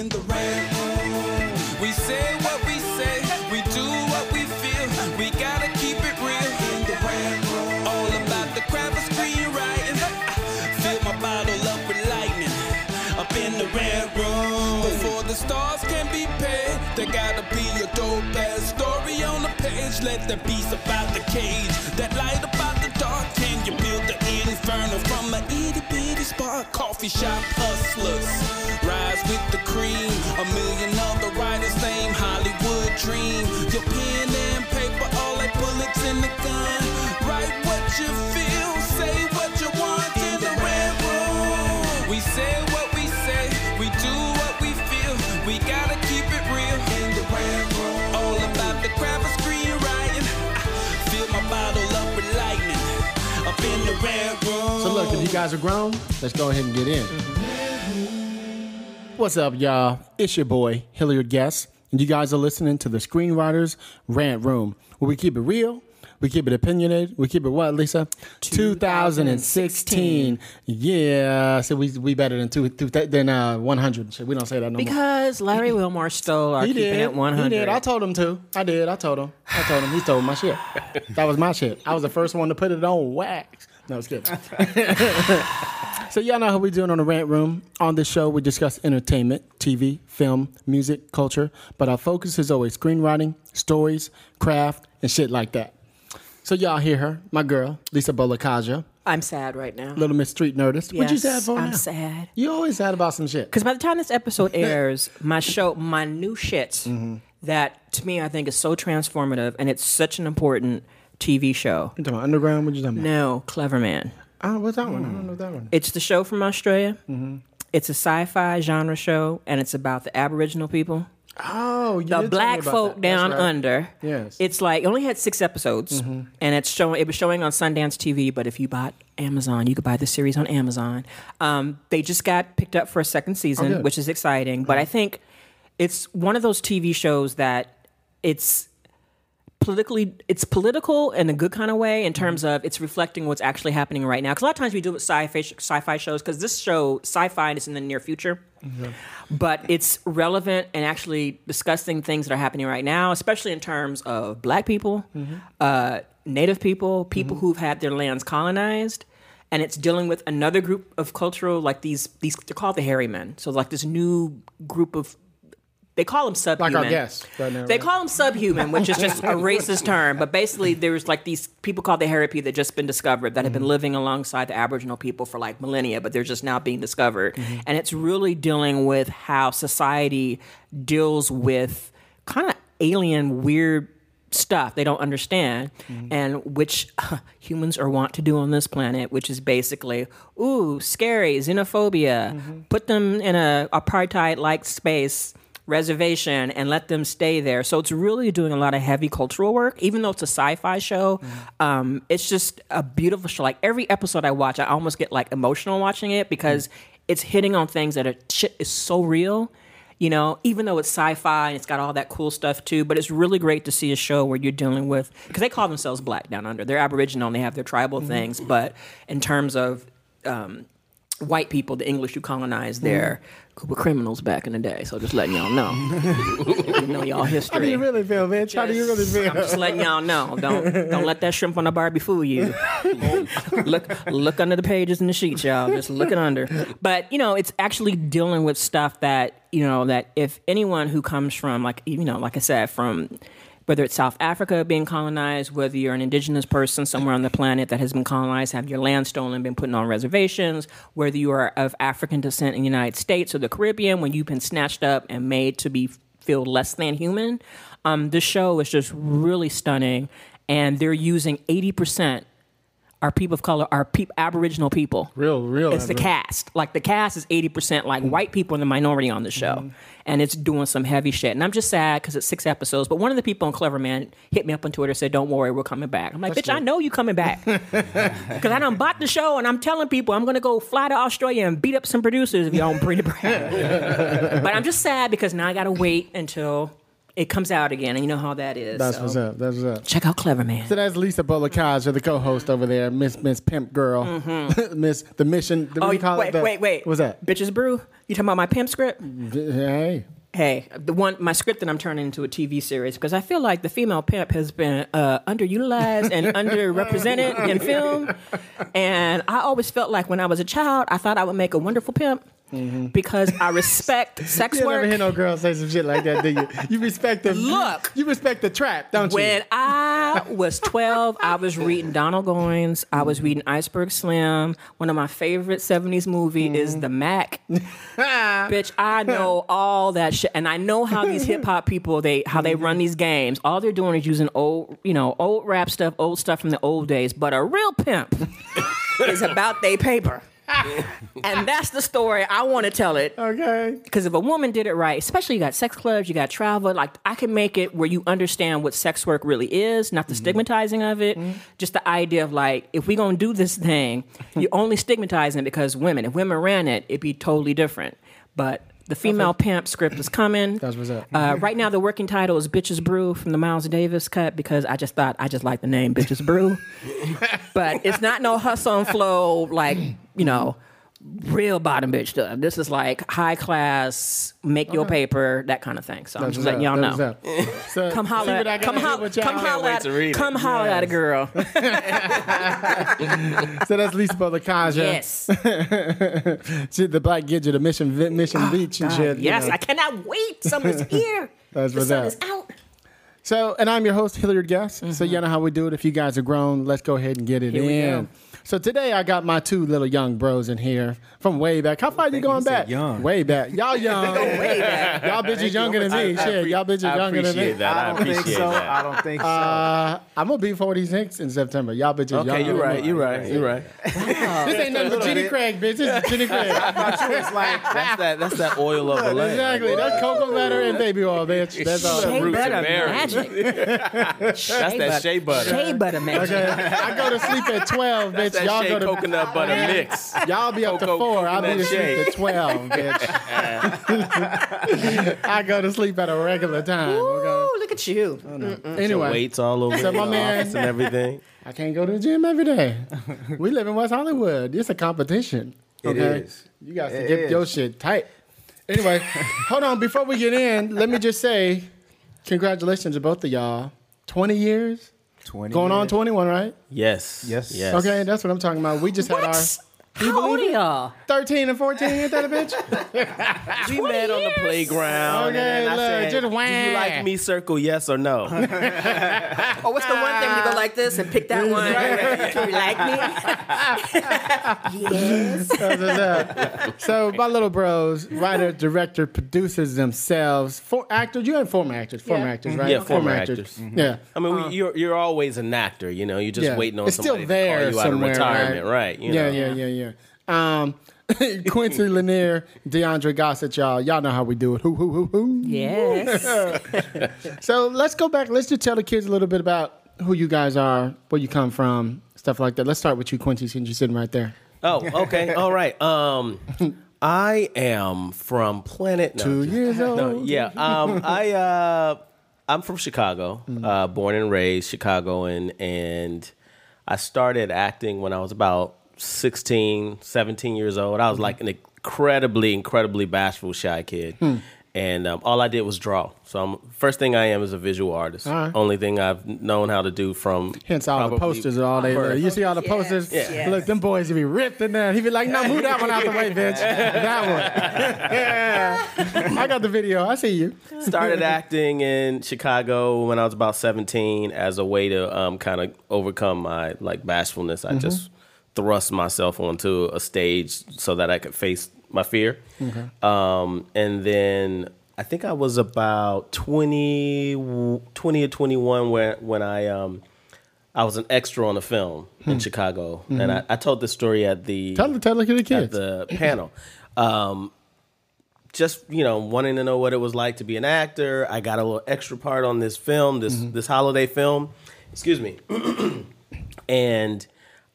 in the room. We say what we say, we do what we feel. We gotta keep it real in the room. All about the craft of screenwriting. Fill my bottle up with lightning. Up in the red room. Before the stars can be paid, there gotta be a dope ass story on the page. Let the beast about the cage. That light about inferno from an itty bitty spark? Coffee shop hustlers. Rise with the cream. A million other writers, same Hollywood dream. Your pen and paper, all like bullets in the gun. Write what you feel, say what you want in the red room. We say what we say, we do what we feel. We gotta keep it real in the red room. All about the craft of screenwriting. I fill my bottle up with lightning. Up in the red. So look, if you guys are grown, let's go ahead and get in. What's up, y'all? It's your boy Hilliard Guest, and you guys are listening to the Screenwriters Rant Room, where we keep it real, we keep it opinionated, we keep it what, Lisa? 2016. Yeah, so we we better than two, two than uh 100. Shit, We don't say that no more. Because Larry Wilmore stole our He keeping did. it 100. He did. I told him to. I did. I told him. I told him. He stole my shit. That was my shit. I was the first one to put it on wax. No, it's good. so y'all know how we doing on the rant room. On this show, we discuss entertainment, TV, film, music, culture, but our focus is always screenwriting, stories, craft, and shit like that. So y'all hear her, my girl, Lisa Bolekaja, I'm sad right now. Little Miss Street Nerdist. what you Yes, sad for I'm now? sad. You always sad about some shit. Because by the time this episode airs, my show, my new shit, Mm-hmm. that to me I think is so transformative and it's such an important TV show. You talking about underground? What you talking about? No, Cleverman. Oh, what's that one? I don't know that one. It's the show from Australia. Mm-hmm. It's a sci-fi genre show, and it's about the Aboriginal people, Oh, you the did tell me black about folk that. That's down right. under. Yes. It's like it only had six episodes, Mm-hmm. and it's showing. It was showing on Sundance TV. But if you bought Amazon, you could buy the series on Amazon. Um, they just got picked up for a second season, Oh, good. which is exciting. But I think it's one of those TV shows that it's politically it's political in a good kind of way in terms mm-hmm. of it's reflecting what's actually happening right now. Because a lot of times we do it with sci-fi sci-fi shows because this show sci-fi is in the near future. Mm-hmm. But it's relevant and actually discussing things that are happening right now especially in terms of black people mm-hmm. uh, native people people who've had their lands colonized. And it's dealing with another group of cultural like these these they're called the hairy men. So like this new group of they call them subhuman. Like our guest right now, They right? call them subhuman, which is just a racist term. But basically, there's like these people called the Harapi that just been discovered that have Mm-hmm. been living alongside the Aboriginal people for like millennia, but they're just now being discovered. Mm-hmm. And it's really dealing with how society deals with kind of alien, weird stuff they don't understand Mm-hmm. and which humans are want to do on this planet which is basically ooh scary xenophobia Mm-hmm. put them in a apartheid like space reservation and let them stay there. So it's really doing a lot of heavy cultural work even though it's a sci-fi show. Mm-hmm. um, it's just a beautiful show. Like every episode i watch i almost get like emotional watching it because it's hitting on things that are shit is so real you know, even though it's sci-fi and it's got all that cool stuff too, but it's really great to see a show where you're dealing with because they call themselves Black Down Under. They're Aboriginal and they have their tribal things, but in terms of um, white people, the English who colonized there, were mm. criminals back in the day. So just letting y'all know, you know y'all How do history. you really feel, bitch? How do you really feel? I'm just letting y'all know. Don't don't let that shrimp on the Barbie fool you. look look under the pages and the sheets, y'all. Just look it under. But you know, it's actually dealing with stuff that you know that if anyone who comes from like you know, like I said, from whether it's South Africa being colonized, whether you're an indigenous person somewhere on the planet that has been colonized, have your land stolen, been put on reservations, whether you are of African descent in the United States or the Caribbean, when you've been snatched up and made to be feel less than human. Um, this show is just really stunning, and they're using 80% are people of color, are peop Aboriginal people. Real, real. It's the cast. Like the cast is 80% like white people in the minority on the show. Mm-hmm. And it's doing some heavy shit. And I'm just sad because it's six episodes. But one of the people on Cleverman hit me up on Twitter said, Don't worry, we're coming back. I'm like, Bitch, I know you coming back. Because I done bought the show and I'm telling people I'm going to go fly to Australia and beat up some producers if y'all don't bring it back. but I'm just sad because now I got to wait until it comes out again, and you know how that is. That's so. what's up. That's what's up. Check out Cleverman. So that's Lisa Bolekaja, the co-host over there, Miss Miss Pimp Girl, Miss the Mission. Do oh, call wait, it? The- wait, wait. What's that? Bitches Brew. You talking about my pimp script? Hey, Hey, the one my script that I'm turning into a TV series because I feel like the female pimp has been uh, underutilized and underrepresented in film, and I always felt like when I was a child, I thought I would make a wonderful pimp Mm-hmm. because I respect sex work. you never hear no girl say some shit like that, do you? You respect the Look. You respect the trap, don't When you? When I was 12, I was reading Donald Goines. I was reading Iceberg Slim. One of my favorite 70s movie is mm-hmm. The Mack. Bitch, I know all that shit. And I know how these hip hop people, they how they run these games. All they're doing is using old, you know, old rap stuff, old stuff from the old days. But a real pimp is about they paper. and that's the story I want to tell it. Okay. Because if a woman did it right, especially you got sex clubs, you got travel, like I can make it where you understand what sex work really is, not the mm-hmm. stigmatizing of it. Mm-hmm. Just the idea of like, if we're gonna do this thing, you're only stigmatizing it because women. If women ran it, it'd be totally different. But the female pimp script is coming. That's what's up. Uh, right now, the working title is "Bitches Brew" from the Miles Davis cut because I just thought I just like the name "Bitches Brew," but it's not no hustle and flow like you know real bottom bitch stuff. This is like high class, make your paper, that kind of thing. So I'm just letting y'all know. That's what's up. So, Come holler, at, gotta come, do ho- come holler, at, to read it. come holler at a girl. So that's Lisa Bolekaja. yes, She, the Black Gidget of Mission Vi- Mission oh, Beach and shit. you yes, know. I cannot wait. Summer's here. That's the what's sun up. is out. So, and I'm your host, Hilliard Guest. So, mm-hmm. you know how we do it. If you guys are grown, let's go ahead and get it Here we in. Go. So today I got my two little young bros in here from way back. How far you going back? young. Way back. Y'all young. Way back. Y'all bitches younger than me. I- I Shit, appre- y'all bitches I younger than me. appreciate that. I I don't think appreciate so. that. I don't think so. Uh, I'm gonna be 46 in September. Y'all bitches younger. Okay, you're right. You're right. You're right. This ain't nothing but Jenny bit. Craig, bitch. This is Jenny Craig. it's like That's that. That's that oil of the land. exactly. That's cocoa butter and baby oil, bitch. That's all. Shea Roots butter and berries. magic. That's that shea butter. Shea butter magic. I go to sleep at 12, bitch. That Y'all shea go to coconut butter mix. Y'all be up to Cocoa- four. I'll be coconut to at twelve, bitch. I go to sleep at a regular time. Ooh, Okay. look at you. Oh, anyway, Weights all over So the my man- office and everything. I can't go to the gym every day. We live in West Hollywood. It's a competition. It Okay, is. you got to It get is. your shit tight. Anyway, hold on. Before we get in, let me just say, congratulations to both of y'all. Twenty years, 20 going on twenty-one, right? Yes. Yes. Yes. Okay, that's what I'm talking about. We just had our What? How old are y'all? 13 and 14. Ain't that a bitch? We met on the playground. Okay, and then I look, said, just Do you like me? Circle yes or no. Oh, what's the one thing we go like this and pick that mm. one? Can you like me? yes. That's so my little bros, writer, director, producers themselves, for actors. You had former actors, former Yeah. actors, right? Yeah, former actors. Mm-hmm. Yeah. I mean, we, uh-huh. you're you're always an actor. You know, you're just yeah. waiting on it's still somebody there to call you out of retirement, right? you yeah, know. yeah, yeah, yeah. Um, Quincy LeNear, Deondray Gossett, y'all. Y'all know how we do it. Who, who, who, who? Yes. So let's go back. Let's just tell the kids a little bit about who you guys are, where you come from, stuff like that. Let's start with you, Quincy, since you're sitting right there. Oh, okay, all right. Um, I am from planet no, Two just- years old. No, yeah. Um, I uh, I'm from Chicago, Mm-hmm. uh, born and raised Chicagoan, and I started acting when I was about 16, 17 years old. I was Mm-hmm. like an incredibly, incredibly bashful, shy kid. Hmm. And um, all I did was draw. So I'm, first thing I am is a visual artist. All right. Only thing I've known how to do from Hence all the posters are all they birth. You see all the posters? Yes, yes. Look, them boys would be ripped in there. He'd be like, no, move that one out the way, bitch. That one. yeah. I got the video. I see you. started acting in Chicago when I was about 17 as a way to um, kind of overcome my like bashfulness. I just thrust myself onto a stage so that I could face my fear. Um, and then I think I was about 20, 20 or 21 when, when I, um, I was an extra on a film in Chicago. And I, I told this story at the Tell tell the at the panel. Um, just you know, wanting to know what it was like to be an actor. I got a little extra part on this film, this Mm-hmm. this holiday film. Excuse me, and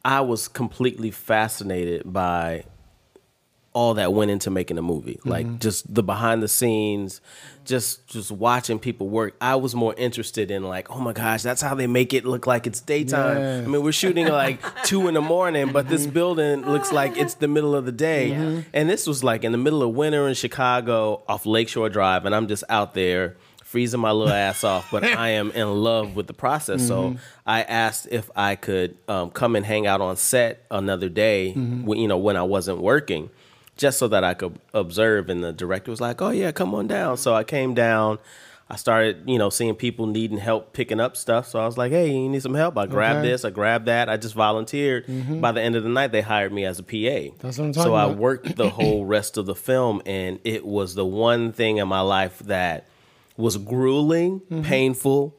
I was completely fascinated by all that went into making a movie. Mm-hmm. Like just the behind the scenes, just just watching people work. I was more interested in like, oh my gosh, that's how they make it look like it's daytime. Yeah. I mean, we're shooting like two in the morning, but this mm-hmm. building looks like it's the middle of the day. And this was like in the middle of winter in Chicago off Lakeshore Drive, and I'm just out there freezing my little ass off, but I am in love with the process. So mm-hmm. I asked if I could um, come and hang out on set another day, mm-hmm. when, you know, when I wasn't working, just so that I could observe. And the director was like, "Oh yeah, come on down." So I came down. I started, you know, seeing people needing help picking up stuff. So I was like, "Hey, you need some help?" I grabbed Okay. this, I grabbed that. I just volunteered. Mm-hmm. By the end of the night, they hired me as a PA. That's what I'm so talking I worked the whole rest of the film, and it was the one thing in my life that was grueling, Mm-hmm. painful,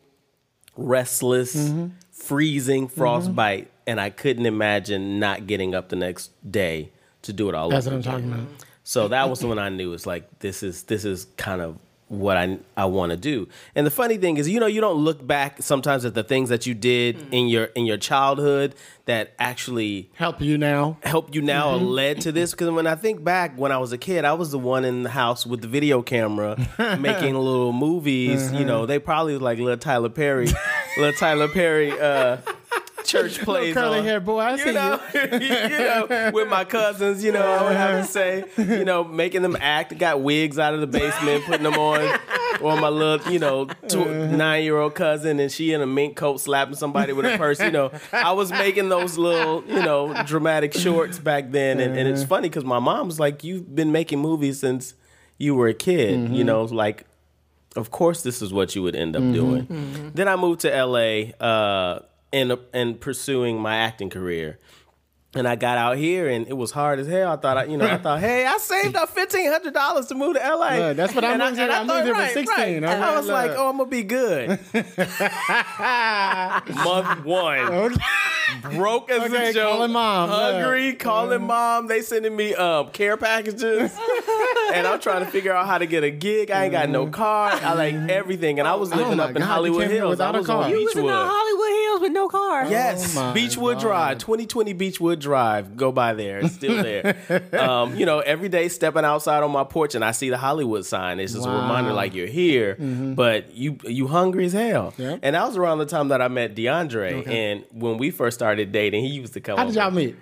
restless, Mm-hmm. freezing, frostbite, and I couldn't imagine not getting up the next day to do it all That's what I'm again. talking about. So that was when I knew it's like this is this is kind of what I I want to do. And the funny thing is, you know, you don't look back sometimes at the things that you did mm. in your in your childhood that actually Help you now. help you now or mm-hmm. led to this because when I think back when I was a kid, I was the one in the house with the video camera making little movies. You uh-huh. know, they probably was like little Tyler Perry, little Tyler Perry uh, church plays. curly on. hair boy, I see you know, you know, with my cousins. You know, I would have to say, you know, making them act. Got wigs out of the basement, putting them on. Or my little, you know, nine year old cousin, and she in a mink coat slapping somebody with a purse. You know, I was making those little, you know, dramatic shorts back then, and, and it's funny because my mom's like, "You've been making movies since you were a kid." You mm-hmm. know, like of course this is what you would end up mm-hmm. doing. Mm-hmm. Then I moved to LA uh, and and pursuing my acting career. And I got out here, and it was hard as hell. I thought, I, you know, I thought, hey, I saved up fifteen hundred dollars to move to LA. Yeah, that's what I And moved here- and I moved here for 16. Right. I'm I like, was like, oh, I'm gonna be good. Month one, broke as Okay, a joke. calling mom, yeah. hungry, calling mm. mom. They sending me um, care packages, and I'm trying to figure out how to get a gig. I ain't got no mm. car. I like mm. everything, and I was living. Oh up in God, Hollywood Hills. without I a was car. on You You was in the Hollywood Hills with no car. Yes, Oh my Beechwood God. Drive, 2020 Beechwood Drive. Go by there; it's still there. um, you know, every day stepping outside on my porch and I see the Hollywood sign. It's just a reminder, like you're here, but you you hungry as hell. Yep. And that was around the time that I met Deondray, and when we first started dating, he used to come. How did y'all meet?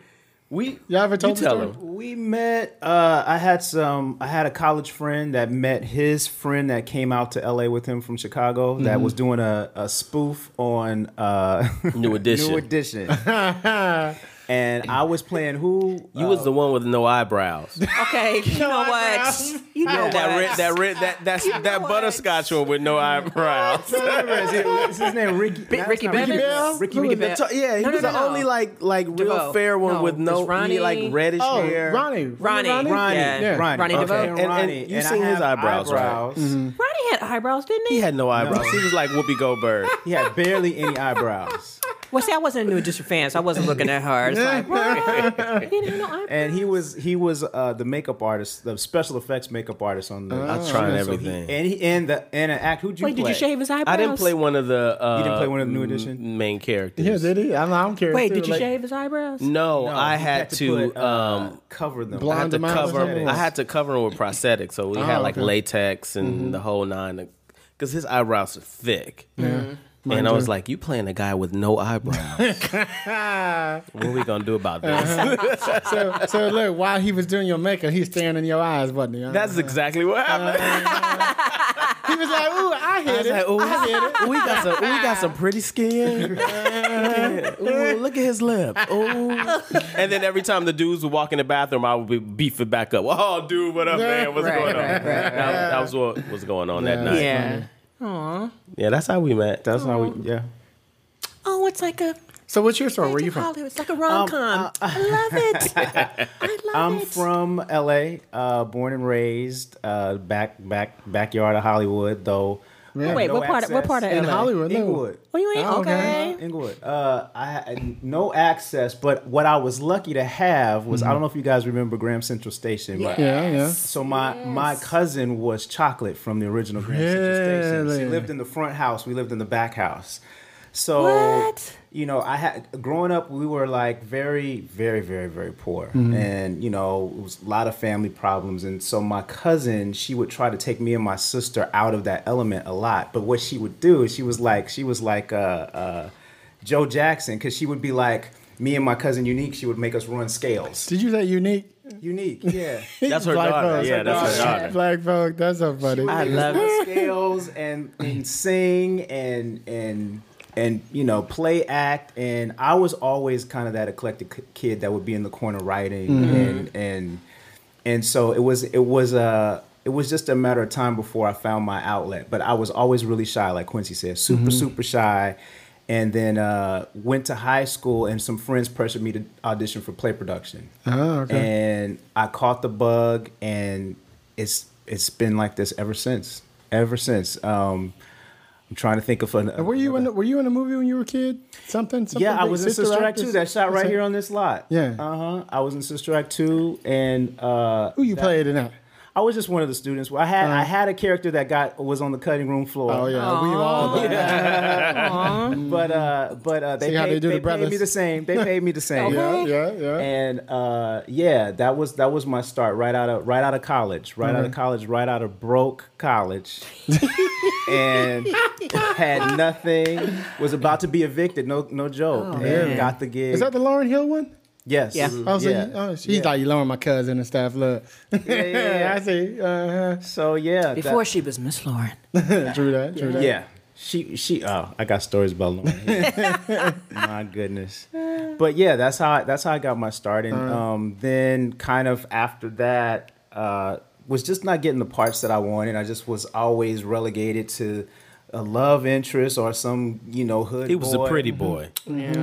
We Y'all ever told You tell story? him. we met. Uh, I had some. I had a college friend that met his friend that came out to L.A. with him from Chicago. That was doing a, a spoof on uh, New Edition. New Edition. and I was playing who? You was the uh, one with no eyebrows. Okay, you know what? You know that what? red, that red, that that's that what? butterscotch one with no eyebrows. is, it- is his name Ricky? that's Ricky not Bivins? Bell? Ricky Ricky is? Bell. So, yeah, he No, no, was no, the no. only like like real DeVoe. fair one No, with no Ronnie- he like reddish Oh, hair. Ronnie. Ronnie. Ronnie? Ronnie, Yeah. Ronnie, Ronnie okay. DeVoe. and And- and you and seen his have eyebrows, right? eyebrows. Mm-hmm. Ronnie had eyebrows, didn't he? He had no eyebrows. He was like Whoopi Goldberg. He had barely any eyebrows, Well, see, I wasn't a New Edition fan, so I wasn't looking at her. It's like, what? He didn't have no and he was he was uh, the makeup artist, the special effects makeup artist on the. I tried So everything. he, and he and the and an act. Who'd you Wait, play? did you shave his eyebrows? I didn't play one of the. Uh, You didn't play one of the New Edition? m- main characters. Yeah, did he? I'm, I'm curious. Wait, too, did you like- shave his eyebrows? No, No, I he had, to. put, uh, um, cover them. I Blonde had to them out or cover. something? I had to cover him with prosthetics, so we had Oh, like okay. latex and the whole nine. Because his eyebrows are thick. And I was like, "You playing a guy with no eyebrows? what are we gonna do about this?" Uh-huh. So, so look, while he was doing your makeup, he's staring in your eyes, wasn't he? Uh-huh. That's exactly what happened. Uh-huh. he was like, "Ooh, I hit I was it. like, "Ooh, I hit it." we got some, we got some pretty skin. Look at- ooh, look at his lip. Ooh. And then every time the dudes would walk in the bathroom, I would be beefing back up. Oh, dude, what up, man? What's Right, going on? right, right, That, that was what was going on that night. Yeah. Yeah, that's how we met. That's how we. Yeah. Oh, it's like a. So, what's your story? Where are you from? Hollywood. It's like a rom com. I love it. I love it. I'm it. from LA, uh, born and raised, uh, back back backyard of Hollywood, though. Yeah. Wait, no what part? What part of In LA? Hollywood, no. Inglewood. Oh, you ain't Oh, okay. okay. Inglewood. Uh, I had no access, but what I was lucky to have was I don't know if you guys remember Graham Central Station, but Yeah, yeah. So my my cousin was Chocolate from the original Graham Central Station. She lived in the front house. We lived in the back house. So What? you know, I had growing up, we were like very, very, very, very poor, and you know, it was a lot of family problems. And so my cousin, she would try to take me and my sister out of that element a lot. But what she would do is she was like, she was like uh, uh, Joe Jackson, because she would be like. Me and my cousin Unique, she would make us run scales. Did you say unique? Unique, yeah. That's her Black daughter. folks. Yeah, that's her daughter. Black folk. That's so funny. I love scales and and sing and and and you know play act and I was always kind of that eclectic kid that would be in the corner writing and and and so it was it was uh it was just a matter of time before I found my outlet but I was always really shy like Quincy said super super shy and then uh, went to high school and some friends pressured me to audition for play production Oh, okay. and I caught the bug, and it's it's been like this ever since. Ever since. Um, I'm trying to think of an. And were you in? The, were you in a movie when you were a kid? Something? something Yeah, I was in Sister Act two. That shot right here on this lot. Yeah. Uh huh. I was in Sister Act two, and uh, Who you that- played in that? I was just one of the students. I had I had a character that got was on the cutting room floor. Oh yeah, we all. But uh, but uh, they See paid, they do the paid me the same. They paid me the same. Yeah, yeah, yeah. and uh, yeah, that was that was my start right out of right out of college, right out Mm-hmm. of college, right out of broke college, and had nothing. Was about to be evicted. No, no joke. and got the gig. Oh, Is that the Lauryn Hill one? Yes? Yeah. Oh, so yeah. you, oh, she's Yeah. like you Lauryn, my cousin and stuff. Look, yeah, yeah, yeah. I see. Uh-huh. So yeah, that- Before she was Miss Lauryn. True that. True that. Yeah. She she oh I got stories about Lauryn. My goodness. But yeah, that's how I, that's how I got my start and um then kind of after that uh was just not getting the parts that I wanted. I just was always relegated to a love interest or some, you know, hood He was boy. a pretty mm-hmm. boy.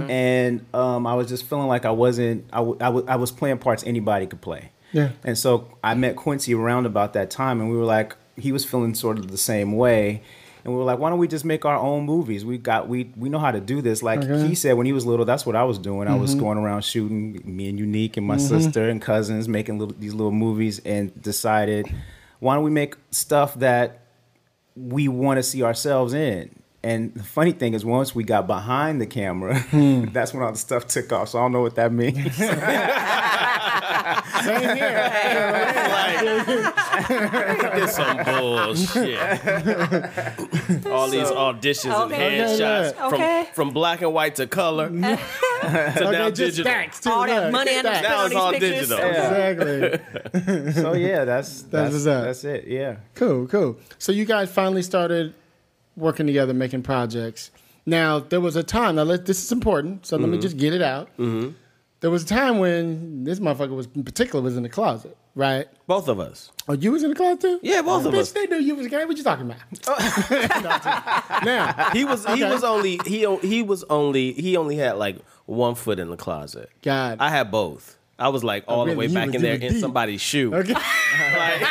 and um I was just feeling like I wasn't I, w- I, w- I was playing parts anybody could play. Yeah. And so I met Quincy around about that time, and we were like, he was feeling sort of the same way. And we were like, why don't we just make our own movies? We got we we know how to do this. Like Okay. he said when he was little, that's what I was doing. I was mm-hmm. going around shooting me and Unique and my mm-hmm. sister and cousins making little these little movies and decided, why don't we make stuff that we want to see ourselves in? And the funny thing is, once we got behind the camera, hmm. that's when all the stuff took off. So I don't know what that means. Same here. Did some bullshit. All these auditions Okay. and headshots from Okay. from black and white to color to now Okay, just digital. stacks too. All that Look, money and stacks. Now it's all these pictures. digital. Exactly. so yeah, that's that's what's up. that's it. Yeah. Cool, cool. So you guys finally started working together, making projects. Now there was a time. Now let, this is important. So let me just get it out. Mm-hmm. There was a time when this motherfucker was in particular was in the closet, right? Both of us. Oh, you was in the closet too? Yeah, both oh, of bitch, us. They knew you was gay. What you talking about? Oh. now, He was he was only he o- he was only he only had like one foot in the closet. God. I had both. I was like all really? the way You back was- in there in deep. somebody's shoe. okay. Like,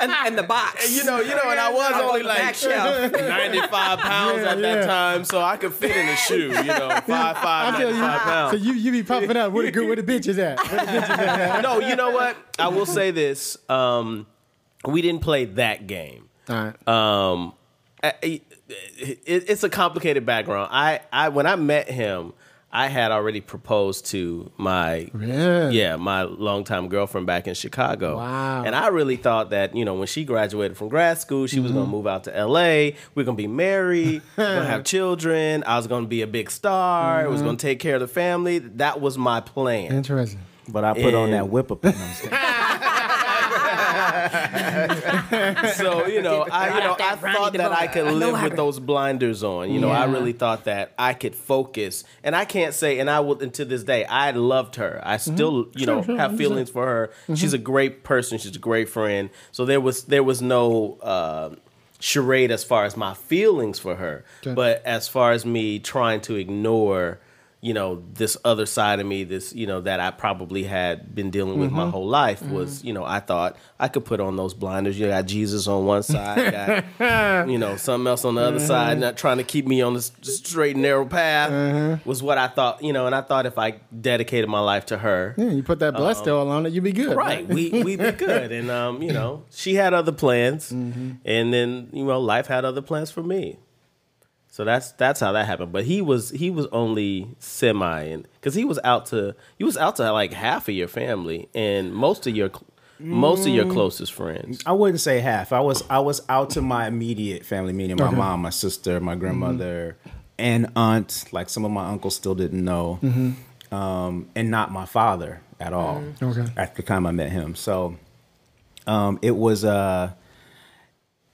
And, and the box. And you know, you know, and I was On only like shelf. 95 pounds Yeah, at yeah. that time, so I could fit in a shoe, you know, five five, I 95 you. pounds. So you you be puffing up. Where the good? Where the bitches at? Where the bitches at? no, you know what? I will say this. Um, we didn't play that game. All right. Um, I- I- it, it's a complicated background. I, I when I met him, I had already proposed to my Yeah. yeah my longtime girlfriend back in Chicago. Wow. And I really thought that you know when she graduated from grad school, she was Mm-hmm. gonna move out to L.A. We're gonna be married. we're gonna have children. I was gonna be a big star. I Mm-hmm. was gonna take care of the family. That was my plan. Interesting. But I put on that whip up. No, I'm just kidding. so you know, I you know, I thought that I could live with those blinders on. You know, I really thought that I could focus, and I can't say, and I will, and to this day, I loved her. I still, you know, Mm-hmm. sure, have feelings for her. She's a great person. She's a great friend. So there was there was no. Uh, charade as far as my feelings for her Okay. but as far as me trying to ignore you know this other side of me this you know that i probably had been dealing with Mm-hmm. my whole life was you know i thought i could put on those blinders you got jesus on one side got you know something else on the other Mm-hmm. side not trying to keep me on the s- straight and narrow path Mm-hmm. was what i thought you know and i thought if i dedicated my life to her Yeah, you put that blessed oil on it, you'd be good. Um, right we we'd be good and um you know she had other plans Mm-hmm. and then you know life had other plans for me So that's that's how that happened. But he was he was only semi, and because he was out to he was out to like half of your family and most of your most of Mm. your closest friends. I wouldn't say half. I was I was out to my immediate family, meaning my mom, my sister, my grandmother, and aunt. Like some of my uncles still didn't know, um, and not my father at all. Okay. At the time I met him, so um, it was uh,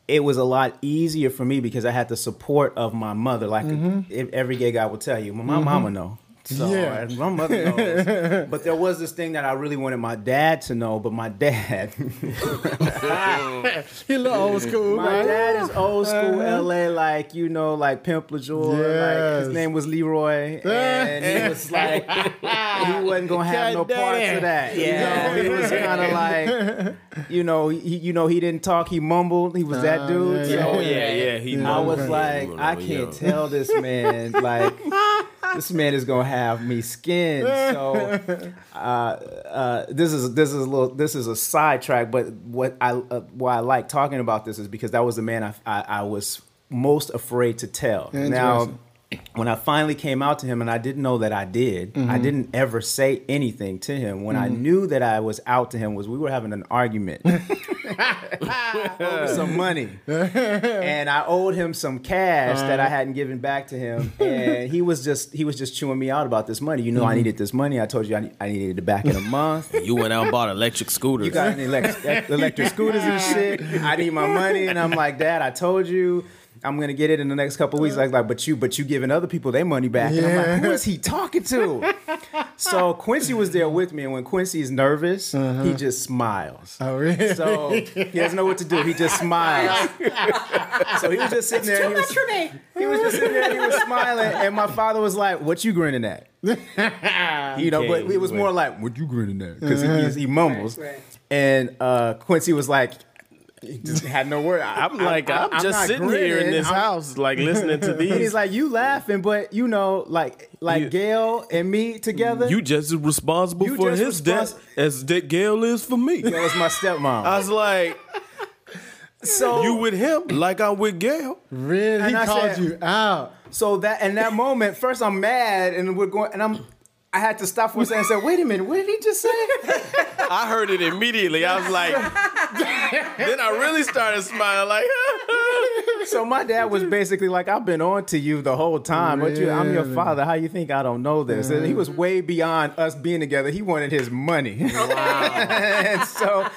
it was a lot easier for me because I had the support of my mother. Like mm-hmm. if every gay guy will tell you, my mm-hmm. mama know. So Yeah. and my mother knows. but there was this thing that I really wanted my dad to know, but my dad He a little old school, My right? dad is old school LA, like you know, like Pimp LaJoy. Like his name was Leroy, and he was like, he wasn't gonna have no God parts of that. Yeah. you know, he was kind of like, you know, he, you know, he didn't talk, he mumbled. He was that Ah, dude. yeah, so Oh yeah, yeah. He I was like, I can't tell this man like. This man is gonna have me skinned. So, uh, uh, this is this is a little this is a sidetrack. But what I uh, why I like talking about this is because that was the man I I, I was most afraid to tell. Now. When I finally came out to him, and I didn't know that I did, I mm-hmm. didn't ever say anything to him. When I mm-hmm. knew that I was out to him, was we were having an argument over some money, and I owed him some cash that I uh-huh. hadn't given back to him, and he was just he was just chewing me out about this money. You know, I mm-hmm. needed this money. I told you I, ne- I needed it back in a month. You went out and bought electric scooters. You got any electric, electric scooters and shit. I need my money, and I'm like, Dad, I told you. I'm gonna get it in the next couple weeks. Uh-huh. Like, like, but you, but you giving other people their money back. And I'm like, who is he talking to? so Quincy was there with me, and when Quincy is nervous, he uh-huh. just smiles. Oh, really? So he doesn't know what to do. He just smiles. so he was just sitting there. Too much was, for me. he was just sitting there and he was smiling. And my father was like, "What you grinning at?" you know, but it was more like, "What you grinning at?" Because he, uh-huh. he mumbles. Right, right. And uh, Quincy was like, he just had no word. I- I'm like, I- I'm, I'm just not sitting here in this I'm- house, like listening to And he's like, you laughing, but you know, like like You- Gail and me together. You just as responsible You for just his respons- death as Dick Gale is for me. that was my stepmom. I was like, so you with him like I'm with Gail. Really? He I called said- you out. So that in that moment, first I'm mad, and we're going, and I'm. I had to stop for a second and say, "Wait a minute, what did he just say?" I heard it immediately. I was like, then I really started smiling like, so my dad was basically like, "I've been on to you the whole time, but you, I'm your father. How you think I don't know this?" And he was mm. way beyond us being together. He wanted his money. and so,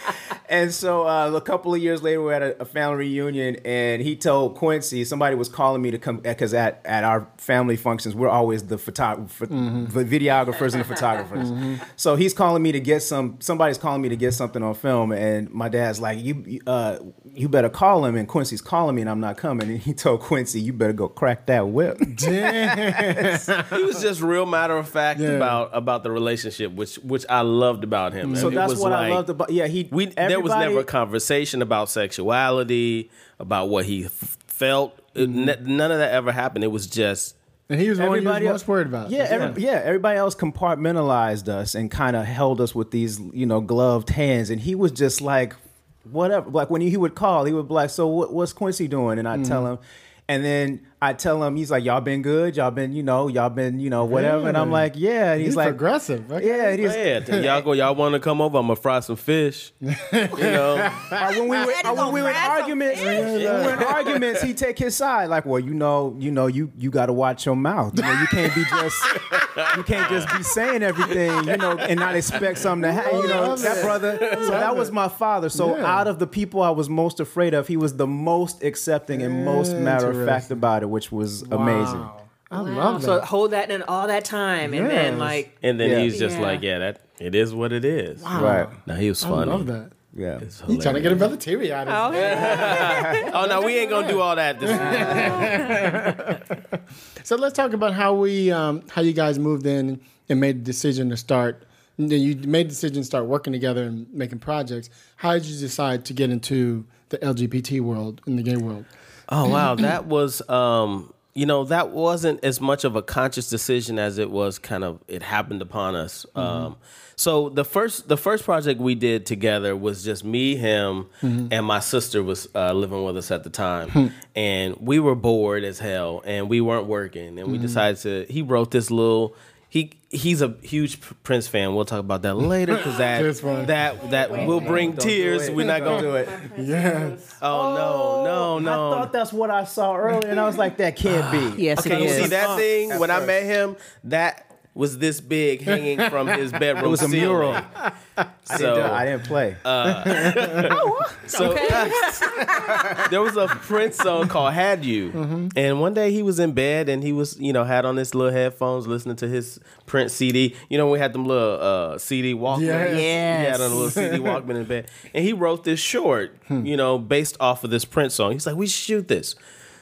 and so uh, a couple of years later, we had a, a family reunion, and he told Quincy somebody was calling me to come because at, at our family functions, we're always the photo, ph- the videographers and the photographers. So he's calling me to get some. Somebody's calling me to get something on film, and my dad's like, "You, you, uh, you better call him." And Quincy's calling me, and I'm not coming. And he told Quincy, "You better go crack that whip." he was just real matter of fact Yeah. about about the relationship, which which I loved about him. So And it that's was what I loved about. Yeah, he. We there was never a conversation about sexuality, about what he f- felt. Mm-hmm. n- none of that ever happened. It was just And he was the one you was Everybody most else- worried about. Yeah, every, yeah. Everybody else compartmentalized us and kind of held us with these, you know, gloved hands, and he was just like, whatever. Like when he, he would call, he would be like, "So what, what's Quincy doing?" And I would tell him, and then I tell him, he's like, "Y'all been good? Y'all been, you know, y'all been, you know, whatever." And I'm like, "Yeah." And he's, He's like, aggressive. Okay. "Yeah." And he's, yeah. Y'all go. Y'all want to come over? I'm gonna fry some fish. You know. Uh, when we were, Daddy uh, when we were in arguments, when we were in arguments, he take his side. Like, well, you know, you know, you you got to watch your mouth. You know, you can't be just you can't just be saying everything, you know, and not expect something to happen. You know, that brother. So that was my father. So Yeah. out of the people I was most afraid of, he was the most accepting and most matter of fact about it, which was amazing. Wow. I love So hold that in all that time, and then like And then Yeah. he's just Yeah. like, yeah, that it is what it is. Right. Now he was funny. I love that. Yeah. It's You trying to get hilarious. another teary out of oh, yeah. Oh no, we ain't gonna do all that. This So let's talk about how we, um, how you guys moved in and made the decision to start. You made the decision to start working together and making projects. How did you decide to get into the LGBT world in the gay world? Oh wow, that was um you know, that wasn't as much of a conscious decision as it was kind of it happened upon us. Um, so the first the first project we did together was just me, him, and my sister was uh, living with us at the time, and we were bored as hell, and we weren't working, and we decided to. He wrote this little. He he's a huge Prince fan. We'll talk about that later because that Just fine. that that will bring Don't tears. We're not gonna do it. Yes. Oh, no, no, no. Oh, I thought that's what I saw earlier, and I was like, that can't be. Yes, Okay, it you is. see that thing? When I met him, that was this big hanging from his bedroom. It was a ceiling. mural. I, So, didn't, I didn't play. Oh, so there was a Prince song called "Had You," Mm-hmm. and one day he was in bed and he was, you know, had on his little headphones listening to his Prince CD. You know, we had them little uh, CD Walkman. Yes. He had on a little CD Walkman in bed, and he wrote this short, Hmm. you know, based off of this Prince song. He's like, "We shoot this."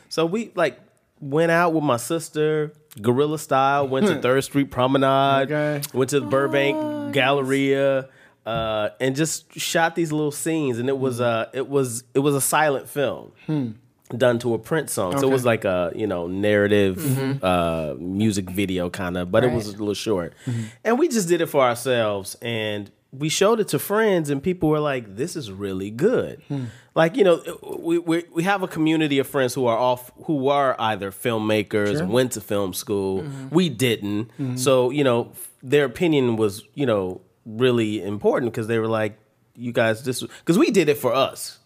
So we like went out with my sister, guerrilla style. Went to Third Street Promenade. Hmm. Okay. Went to the Burbank Galleria. Uh, and just shot these little scenes, and it was uh, it was it was a silent film done to a Prince song. So it was like a you know narrative uh, music video kind of, but it was a little short. And we just did it for ourselves, and we showed it to friends, and people were like, "This is really good." Hmm. Like you know, we, we we have a community of friends who are off who are either filmmakers, went to film school. Mm-hmm. We didn't, mm-hmm. so you know, their opinion was you know really important because they were like, "You guys, this because we did it for us."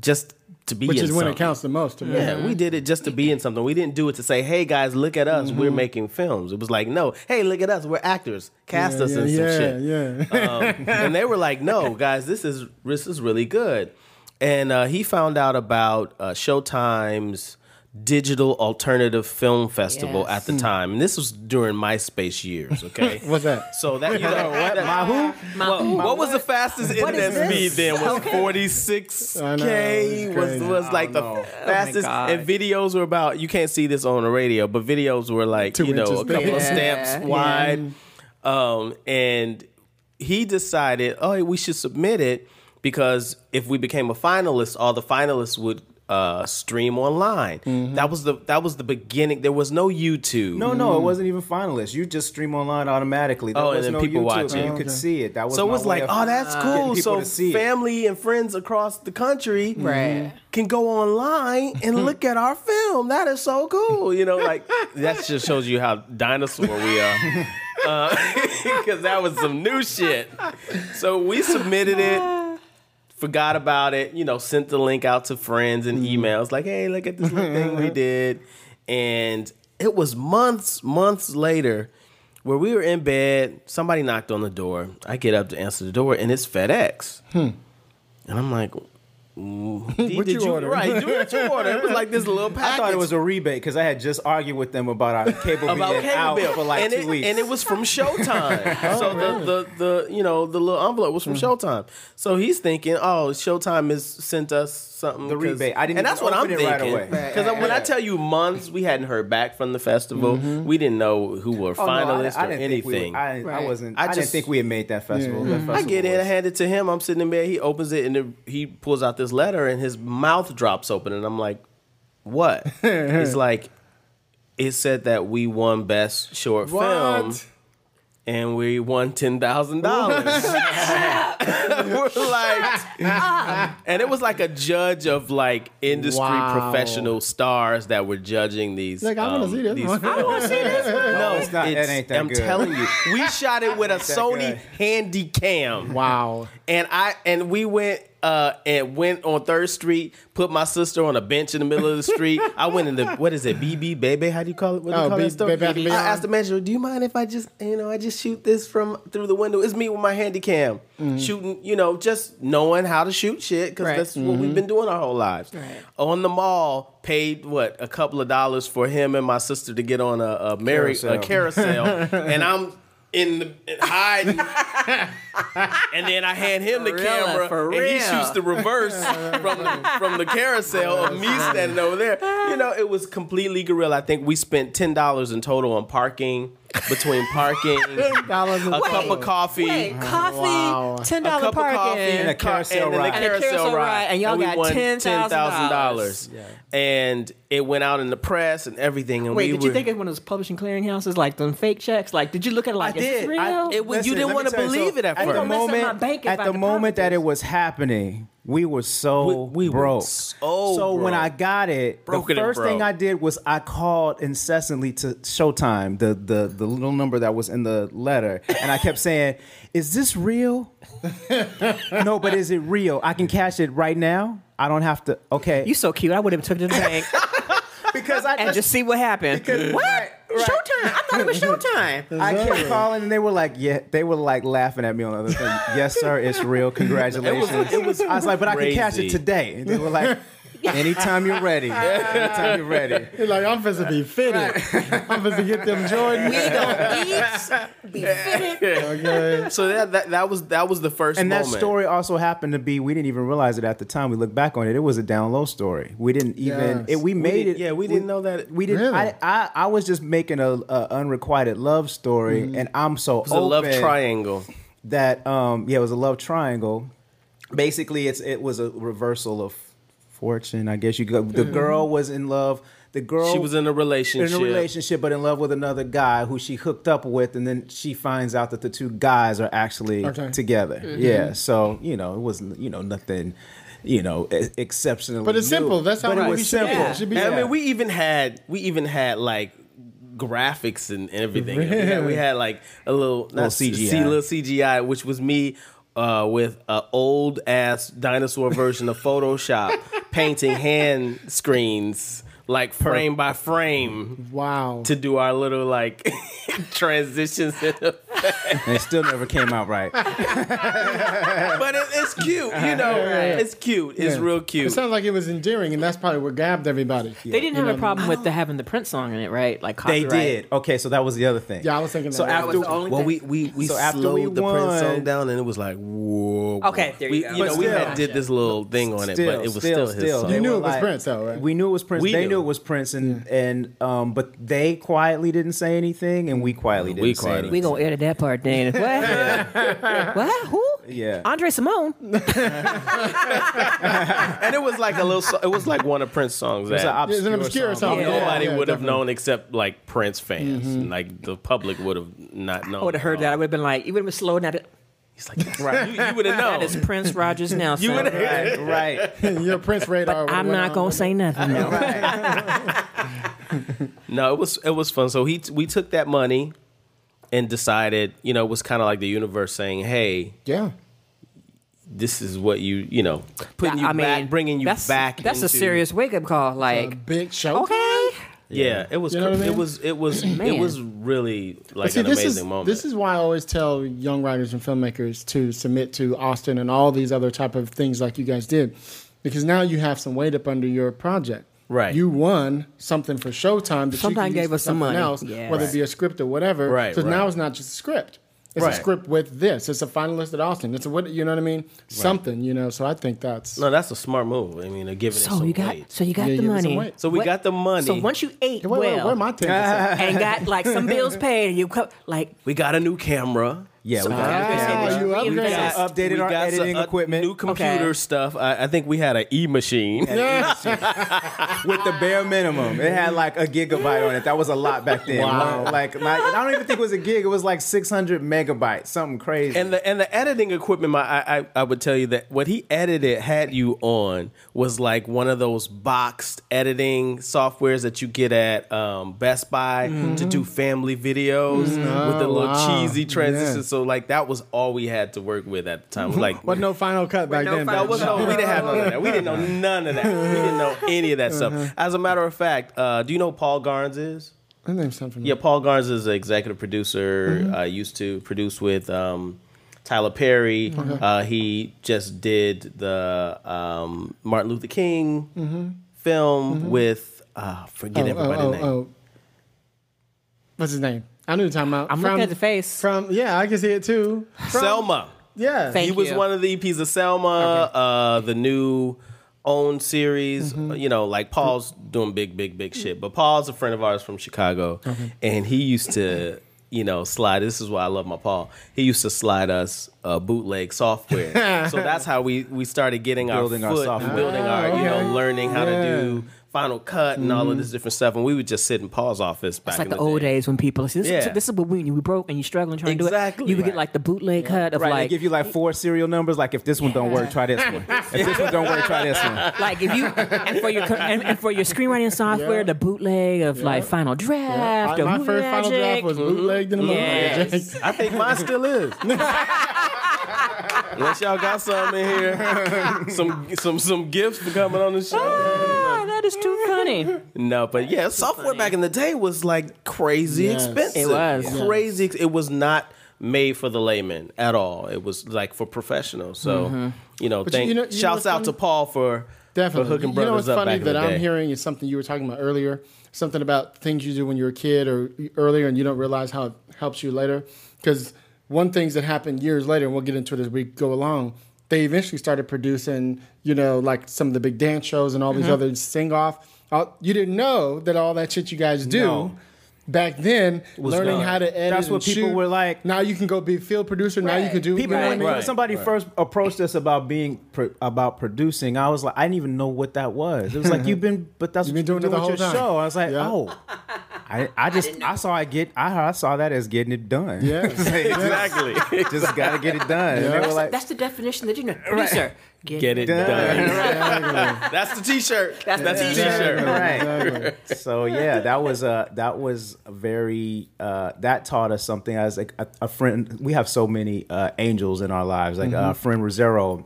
Just to be Which is when it counts the most. To me. Yeah, we did it just to be in something. We didn't do it to say, "Hey guys, look at us, we're making films." It was like, "No, hey, look at us, we're actors. Cast yeah, us yeah, in some yeah, shit." Yeah. Um, and they were like, "No, guys, this is this is really good." And uh, he found out about uh, Showtime's Digital Alternative Film Festival Yes. at the time, and this was during MySpace years. Okay, What's that? so that you know what? My who? What, what was the fastest What internet speed then? Was Okay. forty six I know, k? Was was like the know. fastest. God. and videos were about. You can't see this on the radio, but videos were like Two you know a couple thick. of stamps yeah. wide. Um, and he decided, oh, we should submit it because if we became a finalist, all the finalists would uh, stream online. Mm-hmm. That was the that was the beginning. There was no YouTube. No, no, it wasn't even finalist. You just stream online automatically. There Oh, and then no people YouTube. watch it. You Oh, could okay. see it. That was So it was like, of oh, that's getting cool. So to see it. family and friends across the country Right. can go online and look at our film. That is so cool. You know, like that just shows you how dinosaur we are. Because that was some new shit. So we submitted it, forgot about it, you know, sent the link out to friends and mm-hmm. emails like, hey, look at this thing we did. And it was months, months later where we were in bed. Somebody knocked on the door. I get up to answer the door, and it's FedEx. Hmm. And I'm like, mm, D, What did you you order? Right, do what you order. It was like this little package. I thought it was a rebate because I had just argued with them about our cable about being cable out bill for like and two it, weeks. and it was from Showtime. Oh, so the, the the you know the little envelope was from Showtime. So he's thinking, oh, Showtime has sent us something The 'cause- rebate. I didnd't and that's what I'm open it right thinking. away. Because Right, when I tell you months, we hadn't heard back from the festival. We didn't know who were Oh, no, I- finalists I or didn't we anything. were- I, I wasn't. I I, didn't just- think we had made that festival. That I festival get in, I was- hand it to him. I'm sitting in bed. He opens it and he pulls out this letter and his mouth drops open. And I'm like, what? He's like, it said that we won best short film and we won ten thousand dollars. We're like, and it was like a judge of like industry Wow. professional stars that were judging these. Like, I wanna um, see this these one. I films. No, it's not- it ain't that I'm good. telling you, we shot it with a Sony good. Handycam Wow. and I and we went uh and went on Third Street, put my sister on a bench in the middle of the street. I went in the what is it, BB baby? How do you call it? What do you Oh, call B- that store? Bath I asked the manager, "Do you mind if I just you know I just shoot this from through the window? It's me with my handy cam Mm-hmm. shooting. You know, just knowing how to shoot shit because Right. that's what Mm-hmm. we've been doing our whole lives. Right. On the mall, paid what a couple of dollars for him and my sister to get on a, a Mary a carousel, and I'm. In the hiding, and then I hand him the real, camera, for and he shoots the reverse from the, from the carousel of me standing over there. You know, it was completely guerrilla. I think we spent ten dollars in total on parking between parking, dollars a cup of coffee. Wait, coffee, Wow. ten a dollar cup of parking, coffee and a carousel carousel ride. ride. And a carousel ride, and y'all we got won $10,000. And it went out in the press and everything. And Wait, we did were, you think it when it was publishing clearinghouses like them fake checks? Like, did you look at it like I is this did. real? I- It was- you didn't wanna tell you, believe it at at first. the Don't mess up my moment, at I the moment that it was happening, we were so We- we were broke. so so when. I got it, Broke the first thing. I did was I called incessantly to Showtime, the the the little number that was in the letter, and I kept saying, "Is this real? no, but is it real? I can cash it right now. I don't have to. Okay, you so cute. I would have took it to the bank because I and just see what happened. Because- what? Right, right. Showtime? I thought it was Showtime. I kept calling and they were like, yeah, they were like laughing at me on the other thing. Yes, sir, it's real. Congratulations. It was, I was like, but I can cash it today. And they were like, anytime you're ready. Anytime you're ready. He's like, I'm supposed to be fitted. I'm supposed to get them Jordan. We don't eat, be fitted. Okay. So that, that that was that was the first And that story also happened to be, we didn't even realize it at the time. We look back on it, it was a down low story. We didn't even, Yes. it, we made did- it. yeah, we didn't know that- We didn't, Really? I, I, I was just making a, a unrequited love story and I'm so It was a love triangle. that um yeah it was a love triangle basically it's it was a reversal of fortune i guess you go the mm-hmm. girl was in love the girl She was in a relationship. in a relationship but in love with another guy who she hooked up with and then she finds out that the two guys are actually Okay. together mm-hmm. yeah so you know it wasn't you know nothing you know exceptionally But it's new. simple. That's how but it was should be. simple It should be- And I Yeah. mean, we even had we even had like graphics and everything. We, had, we had like a little not CGI. C, little CGI, which was me uh, with an old ass dinosaur version of Photoshop painting hand screens like frame by frame Wow. to do our little like transitions. In the, and it still never came out right but it, it's cute, you uh-huh. know. It's cute. It's Yeah. real cute. It sounds like it was endearing, and that's probably what grabbed everybody. They didn't have a problem with the having the Prince song in it, right? Like they did okay so that was the other thing Yeah, I was thinking so that. after was the only Well, thing. we we we So after slowed we the Prince song down, and it was like whoa. Okay, there you go. We, But know, we had did this little thing on it, but it was still, his song. You They knew it was Prince, though, right? We knew it was Prince. We they knew. Knew it was Prince, and and um, but they quietly didn't say anything, and we quietly didn't We say quietly- anything. We gonna edit that part, Dan. What? what? Who? Yeah. Andre Cymone. and it was like a little. So, it was like one of Prince's songs It was that an It's an obscure song. Yeah. nobody Yeah, would have known except like Prince fans. Like the public would have not known. I would have heard that. I would have been like, you would have been slow down. He's like, that's right. You, you would have known. That is Prince Rogers Nelson. You would've- right, right. Your Prince radar. I'm not gonna say nothing. No. No, it was it was fun. So he we took that money and decided, you know, it was kind of like the universe saying, "Hey, Yeah. this is what you, you know, putting you I mean, back, bringing you that's, back." That's a serious wake up call. A Like, big show. okay, Yeah, it was. You know what I It was. It was. It was really like See, an amazing is, moment. This is why I always tell young writers and filmmakers to submit to Austin and all these other type of things like you guys did, because now you have some weight up under your project. Right. You won something for Showtime that Sometime you gave use for us some money. else, Yeah. whether Right. it be a script or whatever. Right, So right. now it's not just a script. It's Right. a script with this. It's a finalist at Austin. It's a what you know what I mean? Something, you know. So I think that's no, that's a smart move. I mean, they're giving it so some you got, weight. so you got Yeah, the give money. So we What- got the money. So once you ate wait, wait, well where my ten percent? and got like some bills paid, and you co- like we got a new camera. Yeah, we got Ah, the you We got updated We our got some, editing uh, equipment new computer Okay. stuff. I, I think we had an e machine. with the bare minimum. It had like a gigabyte on it. That was a lot back then. Wow. Like, like I don't even think it was a gig. It was like 600 megabytes, something crazy. And the and the editing equipment, my, I, I I would tell you that what he edited had you on was like one of those boxed editing softwares that you get at um, Best Buy to do family videos with the Oh, little wow. cheesy transitions. Yeah. So like that was all we had to work with at the time. Like but no final cut back no then. final was no, we didn't have none of that. We didn't know none of that. We didn't know any of that stuff. As a matter of fact, uh, do you know who Paul Garnes is? That name's something. Yeah, Paul Garnes is an executive producer. Uh, used to produce with um, Tyler Perry. Uh, he just did the um, Martin Luther King film with uh, forget Oh, everybody's oh, name. oh, oh. What's his name? I knew you're talking about. I'm from, looking at the face. From yeah, I can see it too. From, Selma. Yeah. Thank he was you. one of the EPs of Selma, uh, the new own series. Mm-hmm. uh, You know, like Paul's doing big, big, big shit. But Paul's a friend of ours from Chicago, and he used to you know, slide. This is why I love my Paul. He used to slide us uh, bootleg software, so that's how we we started getting Building our our foot, software. building our, you know, learning how Yeah. to do Final Cut and all of mm-hmm. this different stuff. And we would just sit in Paul's office back It's like in the, the, old day. days when people see this, Yeah. this is what we we broke and you struggling trying to do Exactly. it. You would get like the bootleg cut of Right, like they give you like four serial numbers. Like if this one don't work, try this one. If this one don't work, try this one. like if you and for your and, and for your screenwriting software, Yeah. the bootleg of like Final Draft. I- or my Movie first final draft was bootlegged in the Yes. yes. I think mine still is. Unless y'all got something in here, some some some gifts for coming on the show. That is too funny. No, but yeah, software back in the day was like crazy Yes. expensive. It was. crazy. ex- It was not made for the layman at all. It was like for professionals. So Mm-hmm. you know, But thank, you know- you shouts what's out to? Paul for Definitely. for hooking you know brothers what's up funny back in that the I'm day. hearing is something you were talking about earlier, something about things you do when you're a kid or earlier and you don't realize how it helps you later. Because one things that happened years later, and we'll get into it as we go along, they eventually started producing, you know, like some of the big dance shows and all Mm-hmm. these other sing off. You didn't know that all that shit you guys do. No. Back then, learning done. how to edit. That's what people shoot. were like- Now you can go be field producer. Now you can do. People, you know what I when, Right. somebody first approached us about being pro, about producing, I was like, I didn't even know what that was. It was like you've been, but that's You've what been doing it the with your whole time. show. I was like, Yeah. oh, I, I just I, saw it get I, I saw that as getting it done. Yes. exactly. just got to get it done. And they were That's, like, that's the definition that you know. Producer, get, Get it Done. done. That's the T-shirt. That's the That's the t-shirt. T-shirt. right. so yeah, that was a that was very uh, that taught us something. As like a, a friend, we have so many uh, angels in our lives. Like Mm-hmm. our friend Rosero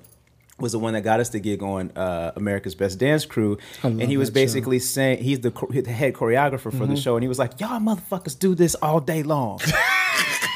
was the one that got us the gig on uh, America's Best Dance Crew, and he was that show. basically saying he's the, cho- the head choreographer for the Mm-hmm. show, and he was like, "Y'all motherfuckers do this all day long."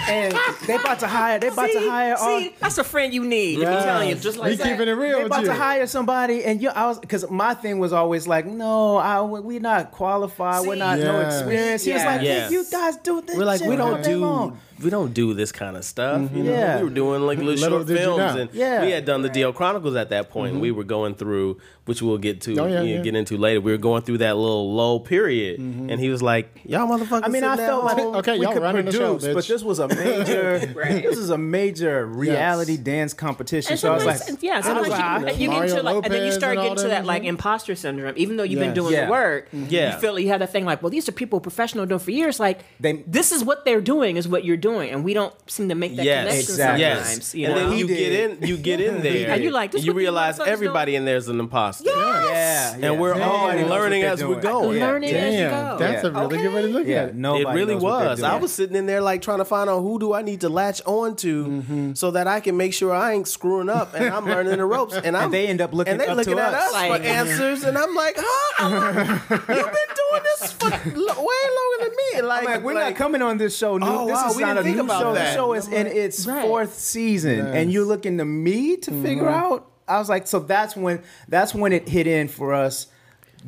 And they about to hire. They about see, to hire. all, see, that's a friend you need. Let me Yes. tell you, just like We that. keeping it real They with about you. to hire somebody, and you, I was because my thing was always like, no, I, we're not qualified, we're See? not no experience. He was like, Yes. you guys do this. We're like, shit we don't do long." We don't do this kind of stuff. You mm-hmm. know, Yeah. we were doing like little, Little short did you films, know. and Yeah. we had done the DL Chronicles at that point. and We mm-hmm. were going through, which we'll get to, Oh, yeah, you know, yeah. get into later. We were going through that little low period, mm-hmm. and he was like, "Y'all motherfuckers." I mean, I felt like home." Okay, we y'all could running the produce, show, but this was a major, this is a major reality dance competition. And so I was like, yeah, I was sometimes like, you, you get Mario into like, and then you start getting to that that like imposter syndrome. Even though you've been doing the work, Yeah. you feel you have that thing like, well, these are people professional doing for years. Like, They- this is what they're doing, is what you're doing, and we don't seem to make that Yes, connection Exactly. sometimes. yes. You and know? then you get in, you get in there, And you're like, this you realize motherfuckers everybody in there is an imposter. yeah, yeah. And we're all Everybody learning they're as we're doing. going. Yeah. Learning as you Damn, go. that's a Yeah. really good way to look Yeah, at it. nobody it really knows what they're was. I was sitting in there like trying to find out who do I need to latch on to Mm-hmm. so that I can make sure I ain't screwing up and I'm learning the ropes. And, I'm, they end up looking and they up looking to at us. us Like- for answers, and I'm like, huh? I'm like, You've been doing this for lo- way longer than me. Like, I'm like, we're like, not coming on this show new. Oh, this wow, is we not didn't a think new about show. that. The show is in its Right. fourth season, Yes. and you're looking to me to mm-hmm. figure out. I was like, so that's when that's when it hit in for us.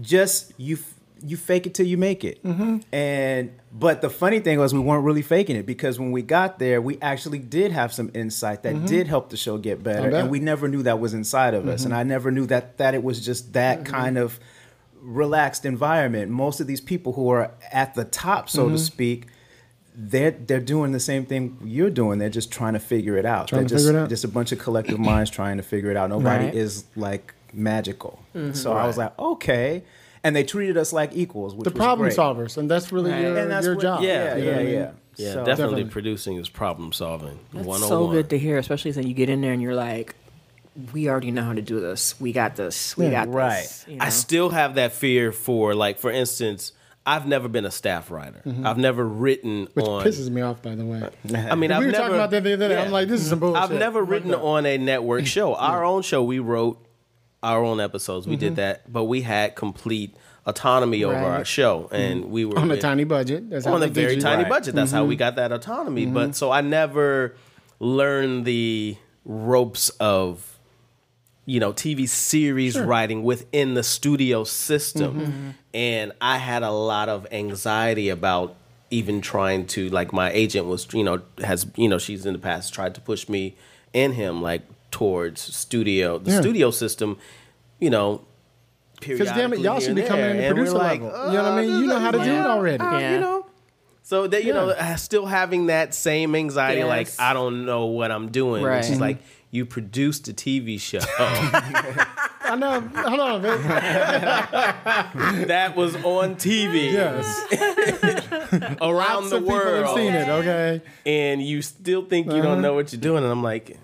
Just you, you fake it till you make it. Mm-hmm. And but the funny thing was, we weren't really faking it because when we got there, we actually did have some insight that mm-hmm. did help the show get better, and we never knew that was inside of us, and I never knew that that it was just that kind of relaxed environment. Most of these people who are at the top, so Mm-hmm. to speak, they're they're doing the same thing you're doing. They're just trying to figure it out. Trying they're to just figure it out. just a bunch of collective minds trying to figure it out. Nobody Right. is like magical. Mm-hmm. So I was like, okay. And they treated us like equals, which The was problem great. solvers, and that's really Right. your, And that's your what- job. Yeah, You know yeah, what I mean? yeah. yeah, So- definitely, Definitely. producing is problem solving. That's so good to hear, especially when you get in there and you're like, we already know how to do this. We got this. We Yeah. got Right. this. You I still have that fear for, like, for instance, I've never been a staff writer. Mm-hmm. I've never written Which on. pisses me off, by the way. I mean, we I've were never, talking about that the other day. I'm like, this is some bullshit. I've never written that. on a network show. Our own show, we wrote our own episodes. We Mm-hmm. did that, but we had complete autonomy over our show, mm-hmm. and we were on a with- tiny budget. That's how on a very you. tiny Right. budget. That's how mm-hmm. we got that autonomy. But so I never learned the ropes of you know TV series writing within the studio system, and I had a lot of anxiety about even trying to like my agent was you know has you know she's in the past tried to push me and him like towards studio the Yeah. studio system you know Because damn it, y'all should be coming there. in the And we're producer like, level. You know what I mean? You know how to do it already. uh, Yeah. You know, So that you know, Yeah. uh, still having that same anxiety, like I don't know what I'm doing. Right. Which is like you produced a TV show I know. Hold on, man. that was on TV Yes. around Lots the of people have world, seen it. Okay. and you still think you Uh-huh. don't know what you're doing. And I'm like,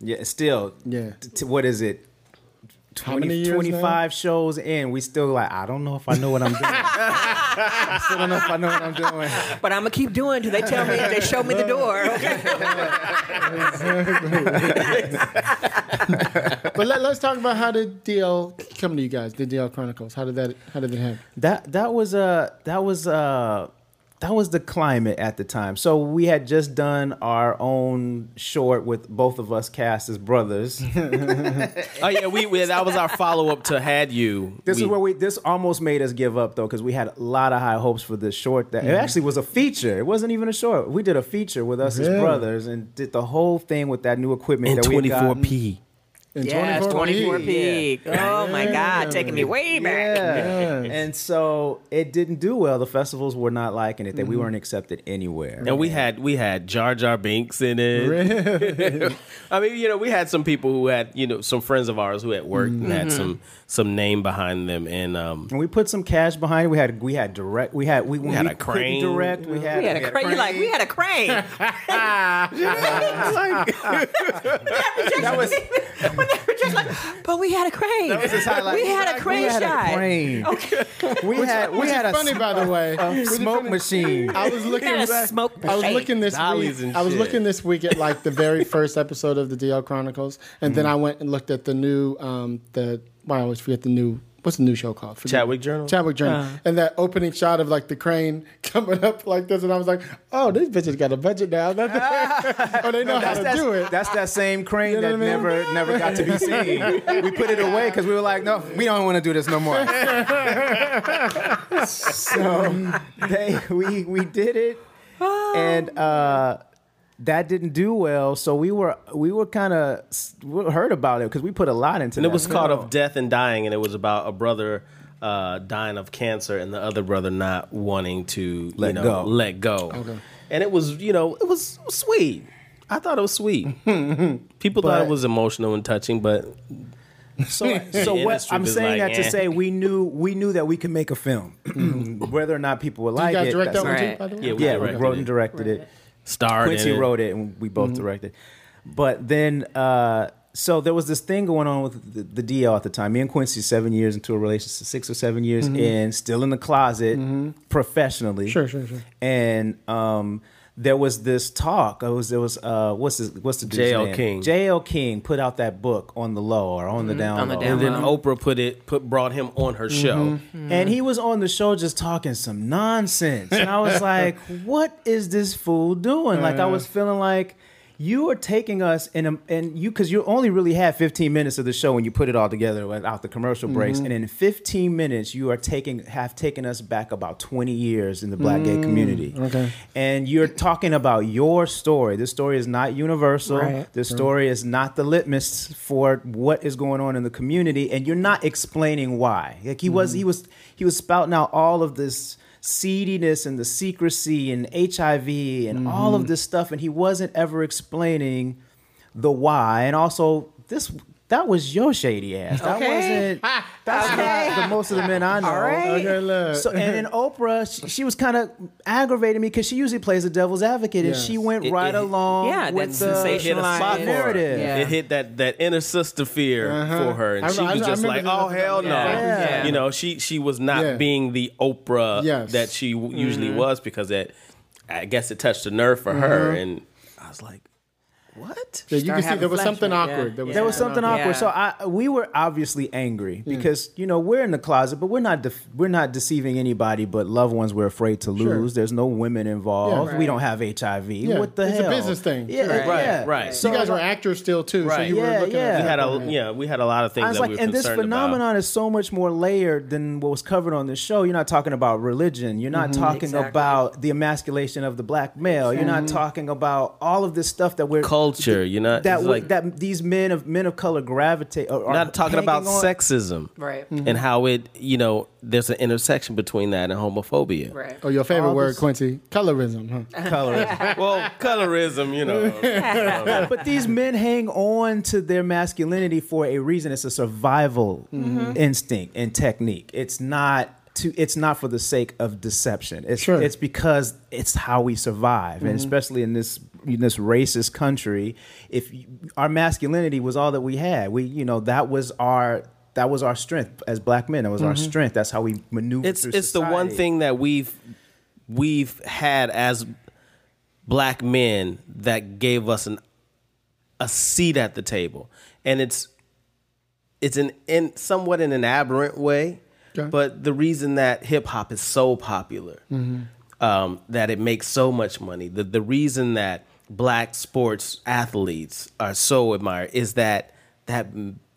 Yeah, still. Yeah. t- t- what is it? How many years 25 shows in, we still like, I don't know if I know what I'm doing. I still don't know if I know what I'm doing. But I'm gonna keep doing till they tell me they show me the door. Okay. But let, us talk about how did DL come to you guys? The DL Chronicles. How did that? How did it happen? That that was uh that was uh that was the climate at the time. So we had just done our own short with both of us cast as brothers. oh yeah, we, we that was our follow up to Had You. This we, is where we. This almost made us give up though, because we had a lot of high hopes for this short. That it mm-hmm. actually was a feature. It wasn't even a short. We did a feature with us Really? as brothers and did the whole thing with that new equipment in that we had gotten. 24p. In Yes, 24 peak. Oh my God, taking me way back. Yeah. And so it didn't do well. The festivals were not liking it. That we mm-hmm. weren't accepted anywhere. And we had we had Jar Jar Binks in it. I mean, you know, we had some people who had, you know, some friends of ours who had worked and had mm-hmm. some some name behind them, and um, And we put some cash behind it. We had we had direct. We had we, when had we a crane. direct. We had We had a crane. You like we had a crane. that was when they were just like, but we had a crane. that was his highlight. We had a crane we had shot. A crane. We had we Which had is a funny, sm- by the way. a smoke machine. I was looking. had a back- smoke I was looking this week. and I was looking this week at like the very first episode of the DL Chronicles, and then I went and looked at the new. Um, the why I always forget the new. What's the new show called? Forget- Chadwick Journal? Chadwick Journal. And that opening shot of like the crane coming up like this, and I was like, "Oh, these bitches got a budget now. oh, they know how to that's, do it." that's that same crane You know that I mean? never never got to be seen. we put it away because we were like, no, we don't want to do this no more. so they we we did it, and uh, that didn't do well. So we were we were kind of heard about it because we put a lot into it. and it was called show. of death and dying, and it was about a brother uh, dying of cancer and the other brother not wanting to Let you know, go. let go. And it was, you know, it was sweet. I thought it was sweet. People thought it was emotional and touching, but So, so what I'm saying like, that to eh. say we knew we knew that we could make a film, whether or not people would you like guys it. direct that that's- one too, by the way? Yeah, we yeah, we directed wrote it. Starred Quincy it. wrote it, and we both Mm-hmm. directed. But then, uh, so there was this thing going on with the, the DL at the time. Me and Quincy, seven years into a relationship, six or seven years in, still in the closet professionally. Mm-hmm. Sure, sure, sure. And um, there was this talk. It was there was uh, what's his, what's the dude's J.L. King. J.L. King put out that book on the low or on the mm-hmm. down On the low. down And then low. Oprah put it put brought him on her mm-hmm. show. Mm-hmm. And he was on the show just talking some nonsense. And I was like, what is this fool doing? Like, I was feeling like you are taking us in a, and you, because you only really have 15 minutes of the show when you put it all together without the commercial breaks. Mm-hmm. And in 15 minutes, you are taking, have taken us back about 20 years in the black gay mm, community. okay. And you're talking about your story. This story is not universal. Right. This story is not the litmus for what is going on in the community, and you're not explaining why. Like he was, mm-hmm. he was, he was spouting out all of this seediness and the secrecy and HIV and all of mm-hmm. this stuff, and he wasn't ever explaining the why. And also, this that was your shady ass. That Okay. wasn't. That's Okay. not the most of the men I know. All right. Okay, look. So and then Oprah, she, she was kind of aggravating me because she usually plays the devil's advocate, and Yes. she went It- right it- along Yeah, with that the It hit a spot sensationalized narrative. Yeah. It hit that that inner sister fear uh-huh. for her, and I- she I- was I just remember like, "Oh hell no!" Yeah. Yeah. You know, she she was not Yeah. being the Oprah Yes. that she w- usually mm-hmm. was because it, I guess, it touched a nerve for her, mm-hmm. and I was like, "What?" Yeah, you can see there was something flashbacks. awkward. Yeah. There was, There was something something awkward. awkward. So I we were obviously angry hmm. because you know we're in the closet, but we're not def- we're not deceiving anybody but loved ones we're afraid to Sure. lose. There's no women involved. Yeah. We don't have HIV. Yeah. What the hell? It's a business thing. Yeah, Sure. Right, yeah. right. So you guys were actors still too, so Right. you were Yeah, looking yeah. at we had a yeah, we had a lot of things I was that like, we were and this phenomenon about. is so much more layered than what was covered on this show. You're not talking about religion. You're not mm-hmm. talking Exactly. about the emasculation of the black male. You're not mm-hmm. talking about all of this stuff that we're culture. You're not that it's w- like that these men of men of color gravitate. Or, are not talking about on- sexism, Right. Mm-hmm. And how it, you know, there's an intersection between that and homophobia. Right. Oh, your favorite All word, this- Quincy? Colorism, huh? color. Well, colorism, you know. but these men hang on to their masculinity for a reason. It's a survival mm-hmm. instinct and technique. It's not to. It's not for the sake of deception. It's Sure. it's because it's how we survive, and mm-hmm. especially in this in this racist country, if you, our masculinity was all that we had, we you know that was our. That was our strength as black men. That was our mm-hmm. strength. That's how we maneuvered. it's through it's the one thing that we've we've had as black men that gave us an a seat at the table and it's it's an in somewhat in an aberrant way Okay. but the reason that hip hop is so popular mm-hmm. um, that it makes so much money the the reason that black sports athletes are so admired is that that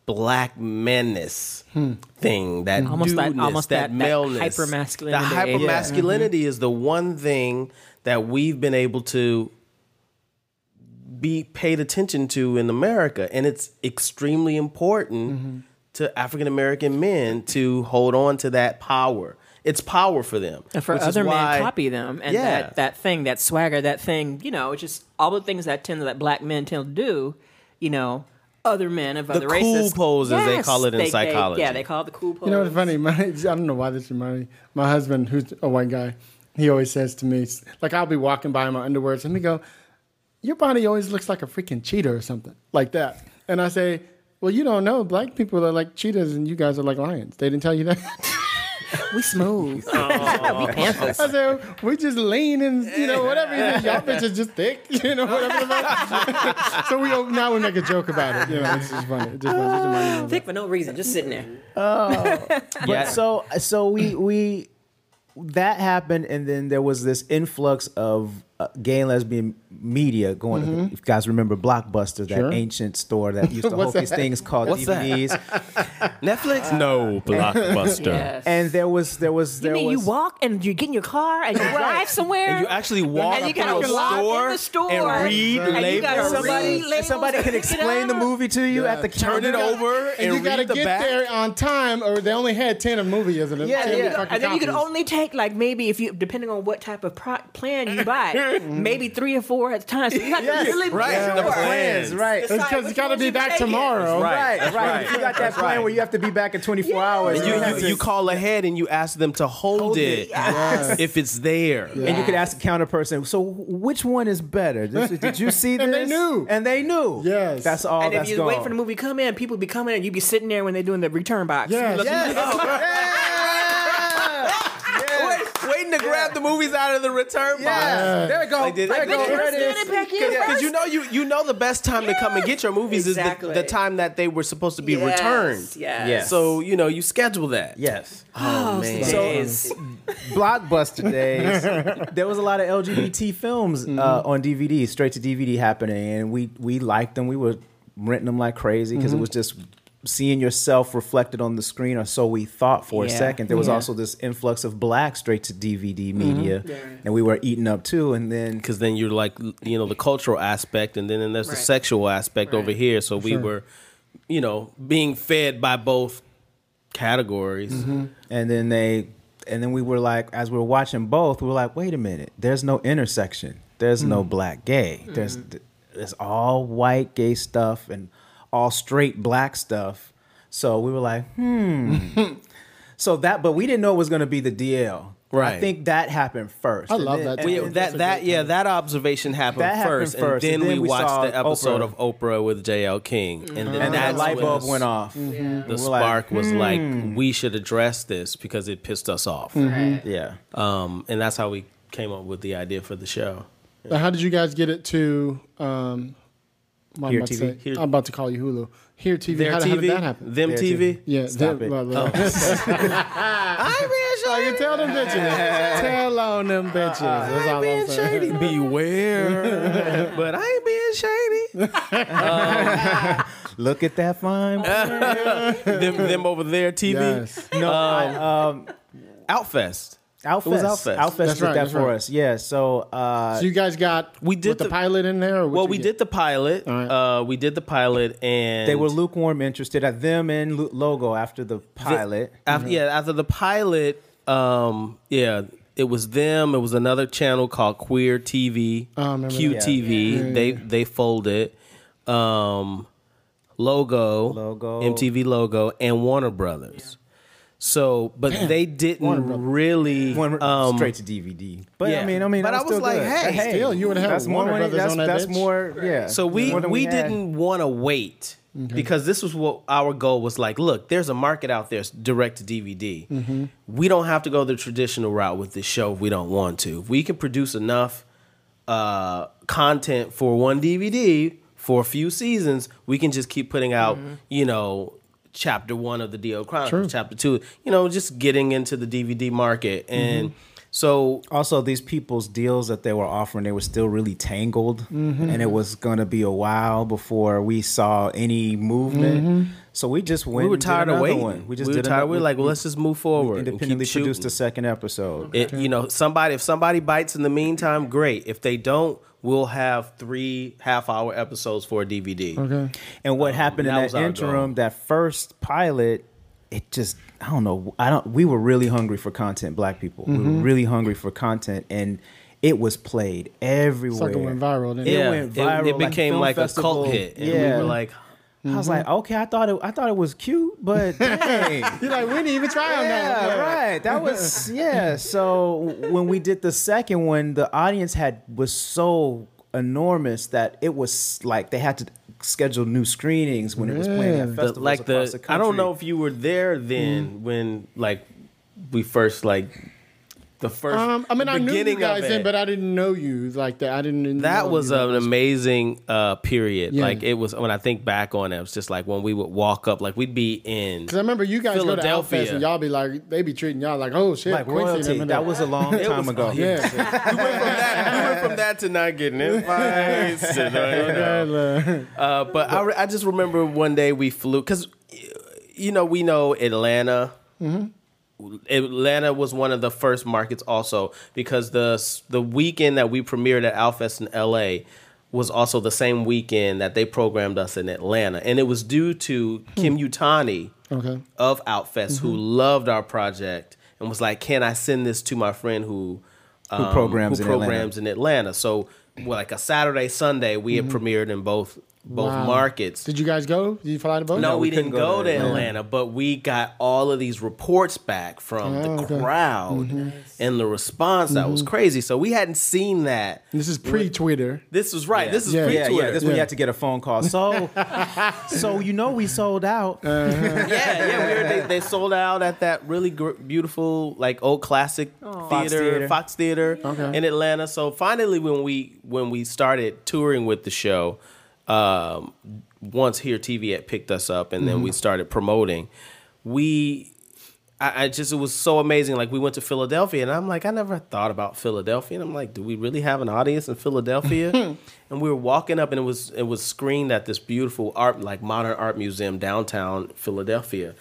black manness hmm. thing that hmm. Almost that- dudeness, almost that, that- that hypermasculinity. the Yeah. hypermasculinity mm-hmm. is the one thing that we've been able to be paid attention to in America, and it's extremely important mm-hmm. To African American men to hold on to that power. It's power for them, And for other why- men copy them and Yeah. that, that thing, that swagger, that thing, you know, it's just all the things that tend that black men tend to do, you know, other men of other cool races. pose, as they call it in they- they- psychology. yeah, they call it the cool pose. You know what's funny? My, I don't know why this reminds me. My husband, who's a white guy, he always says to me, like I'll be walking by in my underwears, and he go, "Your body always looks like a freaking cheetah or something like that." And I say, "Well, you don't know. Black people are like cheetahs, and you guys are like lions. They didn't tell you that." We smooth. Oh. we panthers. I said, "We just lean and you know whatever. You know, y'all bitches just thick, you know whatever." so we now we make a joke about it. You know, it's just funny. It just, it just reminded me of Thick for no reason, just sitting there. Oh. but Yeah. so so we we that happened, and then there was this influx of uh, gay and lesbian media going. To, if you guys remember Blockbuster, that Sure. ancient store that used to What's hold these things called What's? DVDs, Netflix. No, Blockbuster. Yes. and there was there was you there mean was you walk and you get in your car and you drive somewhere? And you actually walk and you gotta a walk store, in the store and read and you gotta labels. somebody read somebody can explain the movie to you at the Turn counter. it over and, and you gotta the get back. there on time, or they only had ten of movie, isn't it? Yeah, 10 yeah. And then you can only take like maybe if you depending on what type of pro- plan you buy, Mm-hmm. Mm-hmm. maybe three or four at a time. So you have Yes, to really right, make the plans. right. Because it's got to be back tomorrow. Right, right. right. You got that That's plan right. where you have to be back in 24 hours, And you, have you, you call ahead and you ask them to hold, it, if it's there. and you could ask the counter person, so which one is better? This- did you see this? And they knew. And they knew. Yes. That's all And if that's you gone. wait for the movie to come in, people be coming and you be sitting there when they're doing the return box. Yes. Looking- Wait, oh. Waiting to grab the movies out of the return Yeah. There we go. Like this. there we go. Like, There it scan is. it back in Because you know you you know the best time to come and get your movies Exactly. is the, the time that they were supposed to be Yes, returned. yes. Yes. So you know you schedule that. Yes. Oh, man. So, So- Blockbuster days, there was a lot of LGBT films uh, on DVD, straight to DVD happening, and we we liked them. We were renting them like crazy because it was just seeing yourself reflected on the screen, or so we thought for a second. There was Yeah. also this influx of black straight to DVD mm-hmm. media, and we were eating up too. And then because then you're like you know the cultural aspect and then there's the sexual aspect over here. So we were you know being fed by both categories. Mm-hmm. And then they and then we were like as we were watching both we were like wait a minute. There's no intersection. There's no mm. black gay. There's mm-hmm. there's all white gay stuff and all straight black stuff. So we were like hmm. So that but we didn't know it was going to be the dl Right. i think that happened first. I And love then- that We- that that yeah that observation happened, That happened first, first, and then, and then we, we watched the episode Oprah. of Oprah with JL King and then and then that's the light bulb went off. The We're like, spark was like we should address this because it pissed us off. Yeah. Um, and that's how we came up with the idea for the show. Now, how did you guys get it to? Um, what I'm Here about to TV? say? Here- I'm about to call you Hulu. Here TV. their how, TV how did that happen? them Their TV, TV. yeah, Stop them- it. well, well. I can tell them bitches. tell on them uh, bitches. Uh, That's all I'm saying. beware but I ain't being shady um, look at that fine them them over there TV Yes. no um, I, um Outfest Outfest. It was Outfest. Outfest That's did right, that for right. us. Yeah. So, uh, So you guys got We did with the, the- pilot in there? Or what Well, we get? did the pilot. All right. Uh, we did the pilot, and they were lukewarm interested at them and Lu- Logo after the pilot. After, Yeah, after the pilot, um, yeah, it was them. It was another channel called Queer TV, Oh, I remember that. QTV. Yeah, yeah, they they folded. Um, logo, Logo. MTV logo, and Warner Brothers. So, but they didn't Brothers. really Went um, straight to DVD. But yeah. I mean, I mean, But that I was still like, hey, hey, still, you would've that's more Warner money. Brothers That's, on that that's bitch. more. Yeah. So we more than we, didn't want to wait because this was what our goal was like. Look, there's a market out there, direct to DVD. Mm-hmm. We don't have to go the traditional route with this show if we don't want to. If we can produce enough uh, content for one DVD for a few seasons, we can just keep putting out, Mm-hmm. you know. Chapter one of the DL Chronicles, chapter two, you know, just getting into the DVD market. And Mm-hmm. so also these people's deals that they were offering they were still really tangled and it was going to be a while before we saw any movement so we just went we were tired of waiting. one. we just were did tired. another- we were like, well, let's just move forward. keep independently produced shooting. a second episode It, you know, somebody if somebody bites in the meantime, great. If they don't, we'll have three half hour episodes for a DVD. Okay. and what happened in was that interim that first pilot it just i don't know i don't we were really hungry for content black people we Mm-hmm. were really hungry for content and it was played everywhere It went viral, didn't it it? Went viral it like became film like a cult hit, and we were like, I was like, mm-hmm. okay, I thought it, I thought it was cute, but dang. You're like, we didn't even try on that one. Yeah, right. That was yeah. So when we did the second one, the audience had was so enormous that it was like they had to schedule new screenings when it was playing at festivals the, like across the, the I don't know if you were there then mm. when like we first like the first. Um, I mean, I knew you guys it. then, but I didn't know you like that. I didn't. That was you an amazing uh, period. Yeah. Like it was when I think back on it, it was just like when we would walk up, like we'd be in. Because I remember you guys go to Philadelphia. Outfest and y'all be like, they be treating y'all like, oh shit, like Quincy royalty. That was a long time was- ago. Yeah. we went from that. We went from that to not getting invites. to, you know. Uh, but I, re- I just remember one day we flew because, you know, we know Atlanta. Atlanta was one of the first markets also because the the weekend that we premiered at Outfest in L.A. was also the same weekend that they programmed us in Atlanta, and it was due to Kim hmm. Yutani Okay. of Outfest who mm-hmm. loved our project and was like, "Can I send this to my friend who um, programs who in Atlanta. programs in Atlanta?" So, well, like a Saturday, Sunday, we had mm-hmm. premiered in both both Wow. markets. Did you guys go? Did you fly to both? No, No, we, we didn't go, go to there. Atlanta, but we got all of these reports back from Oh, the okay. Mm-hmm. crowd and the response that was crazy. So we hadn't seen that. This is pre Twitter. This was right. This is Yeah. pre-Twitter. yeah. This when Yeah. you had to get a phone call. So, so you know we sold out. yeah, yeah. We were, they, they sold out at that really gr- beautiful, like old classic Fox theater, Theater. Fox Theater Okay. in Atlanta. So finally, when we when we started touring with the show, um, once Here TV had picked us up, and then we started promoting, we. I, I just it was so amazing. Like we went to Philadelphia, and I'm like, I never thought about Philadelphia. And I'm like, do we really have an audience in Philadelphia? and we were walking up, and it was it was screened at this beautiful art, like modern art museum downtown Philadelphia.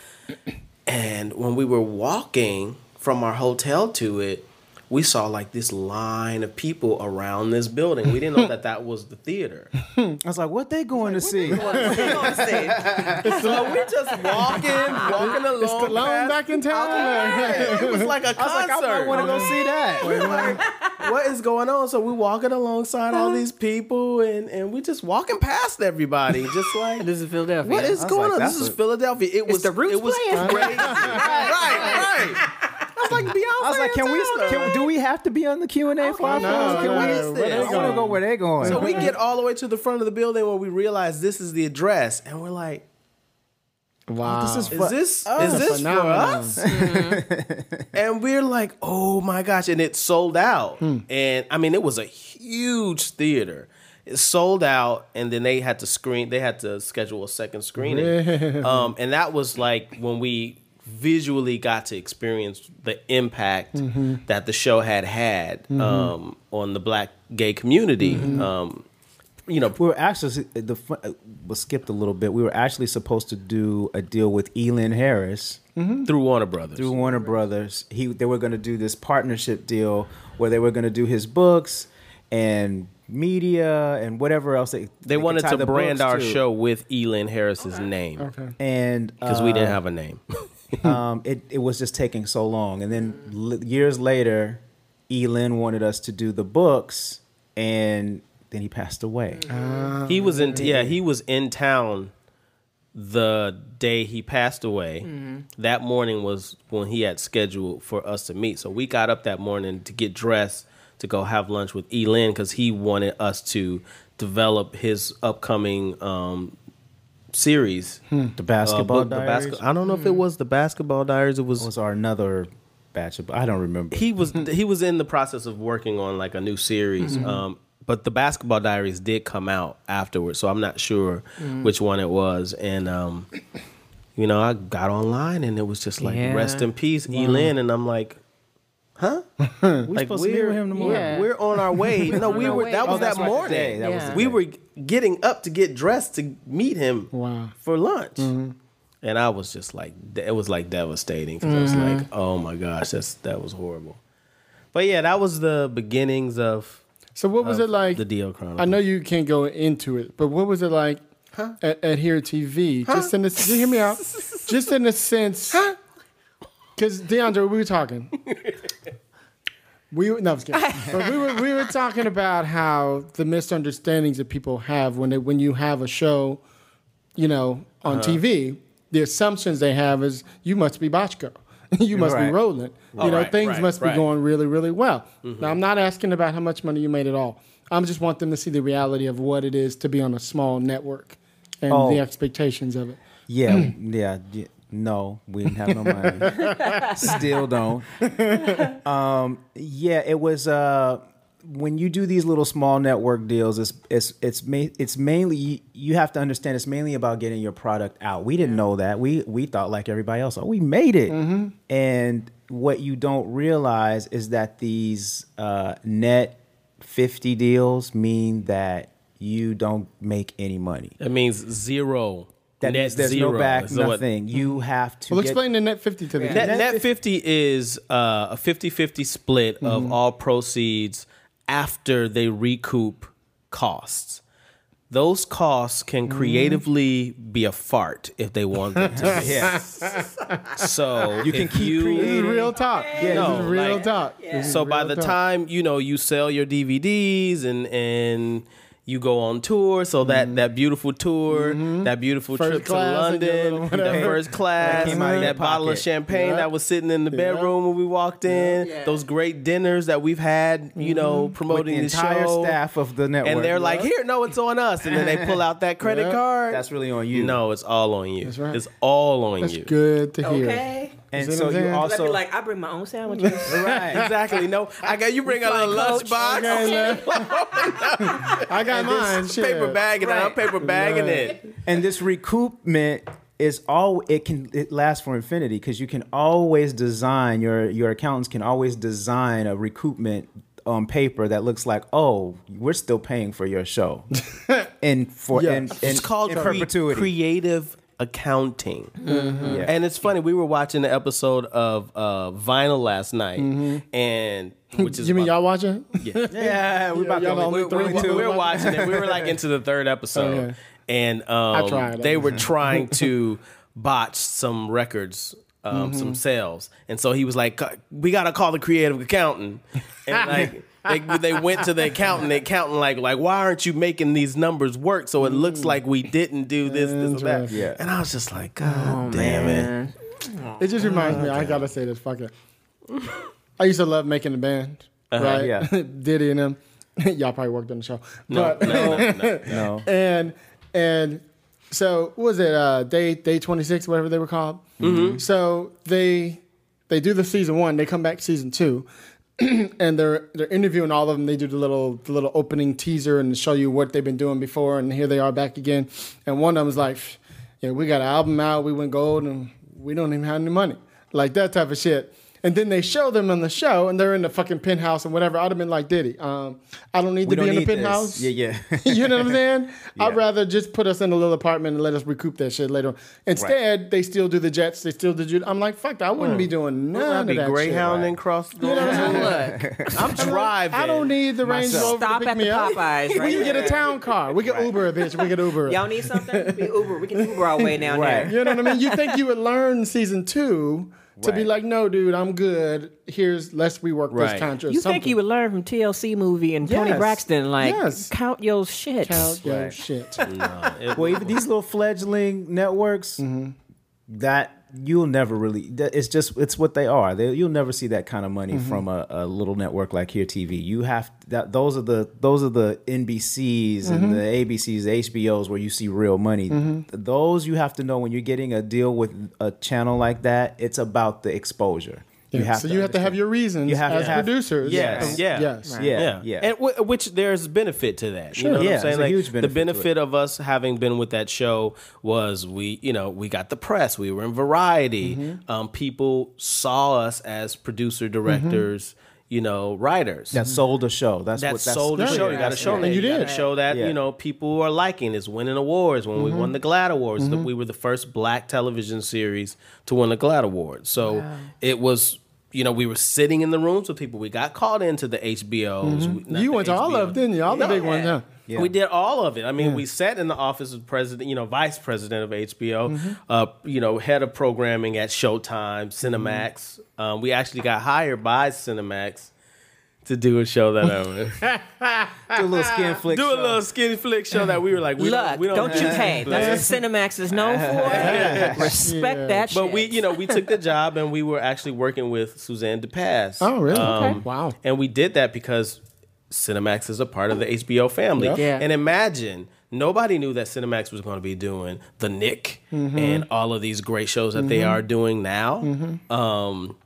And when we were walking from our hotel to it, we saw like this line of people around this building. We didn't know that that was the theater. I was like, what they going to see? so we're just walking, walking along. Is Stallone past- back in town? Yeah, it was like a I was like, I concert. might want to go see that. We're like, what is going on? So we're walking alongside all these people, and and we just walking past everybody, just like This is Philadelphia. What is going like, on? This is Philadelphia. It was the Roots It was playing? crazy. right, right. I was like Beyonce. I was like, can we? Can, do we have to be on the Q and A for our no, phones? Can no, we? no, where they I want going? to go where they're going. So we get all the way to the front of the building where we realize this is the address, and we're like, Wow. This is "Is this Oh, is this for phenomenon. us?" and we're like, "Oh my gosh!" And it sold out, and I mean, it was a huge theater. It sold out, and then they had to screen. They had to schedule a second screening, um, and that was like when we visually got to experience the impact that the show had had um, on the black gay community. Um, you know, We were actually the uh, was skipped a little bit. We were actually supposed to do a deal with Elin Harris through Warner Brothers. through Warner Brothers. He they were going to do this partnership deal where they were going to do his books and media and whatever else they they could wanted to the brand our to. show with Elin Harris's name Okay. and because we uh, didn't have a name. um, it, it was just taking so long. And then l- years later, Elin wanted us to do the books, and then he passed away. he was in yeah he was in town the day he passed away. That morning was when he had scheduled for us to meet. So we got up that morning to get dressed to go have lunch with Elin because he wanted us to develop his upcoming um, series. the basketball Uh, book, the diaries basket- I don't know if it was the basketball diaries. It was was our another batch of. I don't remember. he was he was in the process of working on like a new series. Um, but the basketball diaries did come out afterwards, so I'm not sure which one it was. And um, you know, I got online and it was just like Yeah. rest in peace, Elin, and I'm like. Huh? like supposed to meet with him tomorrow. Yeah. we're on our way. no, we were. way. That Oh, was that's that morning. day. That was Yeah. the we were getting up to get dressed to meet him Wow. for lunch. Mm-hmm. And I was just like, it was like devastating because I was like, mm-hmm. oh my gosh, that's that was horrible. But yeah, that was the beginnings of, So what was it like? the DL Chronicles. I know you can't go into it, but what was it like at, at Here TV? Just in the just hear me out. Just in the sense, because Deondray, we were talking. We were, no, I was kidding. but we were we were talking about how the misunderstandings that people have when they, when you have a show, you know, on uh-huh. TV. The assumptions they have is you must be Bochco. you must be Right. rolling. Oh, you Oh, know, right, things right, must be going really, really well. Mm-hmm. Now, I'm not asking about how much money you made at all. I just want them to see the reality of what it is to be on a small network and Oh. the expectations of it. Yeah, yeah, yeah. No, we didn't have no money. Still don't. Um, yeah, it was. Uh, when you do these little small network deals, it's it's it's ma- it's mainly you, you have to understand it's mainly about getting your product out. We didn't know that. We we thought like everybody else, oh, we made it. And what you don't realize is that these uh, net fifty deals mean that you don't make any money. That means zero. That net means there's zero. no back, So what- nothing. You have to Well, get- explain the net 50 to the Net, kids. net 50 is uh, a 50 50 split Mm-hmm. of all proceeds after they recoup costs. Those costs can Mm-hmm. creatively be a fart if they want them to be. Yeah. So You can keep you, This is creating. real talk. Yeah, this no, is real like- talk. This is So by the talk. time you know you sell your DVDs and and you go on tour, so that that beautiful tour, that beautiful Mm-hmm. First trip to class and your London, little that whatever. first class, came out of your that bottle of pocket. champagne Yeah. that was sitting in the bedroom when we walked in, Yeah. those great dinners that we've had, you know, with promoting the the, entire show. staff of the network. and they're like, "Here, no, it's on us," and then they pull out that credit Yeah. card. That's really on you. no, it's all on you. That's right. It's all on That's you. good to hear. Okay. And so you saying? I'd also be like, I bring my own sandwiches. right. Exactly. No, I got you. Bring a little lunchbox. Okay, I got mine. Shit. paper bag and I'm paper bagging it. and this recoupment is all it can it lasts for infinity because you can always design your your accountants can always design a recoupment on paper that looks like oh we're still paying for your show and for Yeah. and, and It's called in cre- perpetuity creative accounting. Yeah. And it's funny. We were watching the episode of uh, Vinyl last night, and which is You mean y'all watching? yeah we're about y'all to only we're, three we're, we were watching? it. We were like into the third episode, and um, tried. they were trying to botch some records. Um, Mm-hmm. Some sales, and so he was like, "We gotta call the creative accountant." And like, they, they went to the accountant. The accountant like, like, why aren't you making these numbers work so it looks like we didn't do this, this, or that? Yeah. And I was just like, God damn it! Man. It just reminds me. I gotta say this. Fuck it. I used to love making the band. right? yeah. Diddy and them. y'all probably worked on the show. No, But- no, no. no and and so what was it uh day day 26 whatever they were called so they they do the season one they come back season two and they're they're interviewing all of them. They do the little the little opening teaser and show you what they've been doing before and here they are back again. And one of them was like yeah we got an album out. We went gold and we don't even have any money. Like that type of shit and then they show them on the show, and they're in the fucking penthouse and whatever. I'd have been like, Diddy, um, I don't need We to be don't in the need this. penthouse. Yeah, yeah. you know what I'm saying? Yeah. I'd rather just put us in a little apartment and let us recoup that shit later. on. Instead, they still do the jets. They still do. Ju- I'm like, fuck that. I wouldn't be doing none I'd of be that Greyhound shit. and cross the You know what I'm saying? Look, I'm driving. I don't need the Range Rover Stop to pick at me the up. Popeyes We right can get a town car. We can Uber a bitch. We can Uber y'all need something? We Uber. We can Uber our way down Right. there. You know what I mean? You think you would learn season two to be like, no, dude, I'm good. Here's let's rework Right. this contract. You think you would learn from TLC movie and Tony Yes. Braxton? Like, Yes. count your shit. count your Right. shit? well, even these little fledgling networks, mm-hmm. that you'll never really. It's just it's what they are. They, you'll never see that kind of money mm-hmm. from a, a little network like Here TV. You have that. Those are the those are the NBCs and mm-hmm. the ABCs, the HBOs where you see real money. Mm-hmm. Those you have to know when you're getting a deal with a channel like that. It's about the exposure. You have so to you have to have your reasons You have to as have- producers. Yes. of- Yeah. Yes. Yeah, Yeah, yeah. and w- which there's benefit to that. Sure. you know what Yeah, I'm saying? it's a Like, huge the benefit to benefit of us having been with that show was we, you know, we got the press. We were in Variety. Mm-hmm. Um, people saw us as producer directors. You know, writers. that sold a show. That's that what that's sold the show. You got to show that. You did. show that Yeah. you know people are liking. It's winning awards. When we won the mm-hmm. GLAAD Awards, the- mm-hmm. we were the first Black television series to win the GLAAD Award. So it was. You know, we were sitting in the rooms with people. We got called into the HBOs. We- not You went to all HBO. of, didn't you? All the big ones, yeah. Yeah. We did all of it. I mean, we sat in the office of president, you know, vice president of HBO, Mm-hmm. uh, you know, head of programming at Showtime, Cinemax. Mm-hmm. Um, we actually got hired by Cinemax to do a show that I was. do a little skin flick. do a little skinny flick show that we were like, we Look, don't, we don't, you have pay. to That's what Cinemax is known for. Respect Yeah. that shit. But we, you know, we took the job and we were actually working with Suzanne de Passe. Oh, really? Um, Okay. Wow. And we did that because Cinemax is a part of the HBO family. Yep. Yeah. And imagine nobody knew that Cinemax was going to be doing The Knick Mm-hmm. and all of these great shows that they are doing now. Mm-hmm. Um,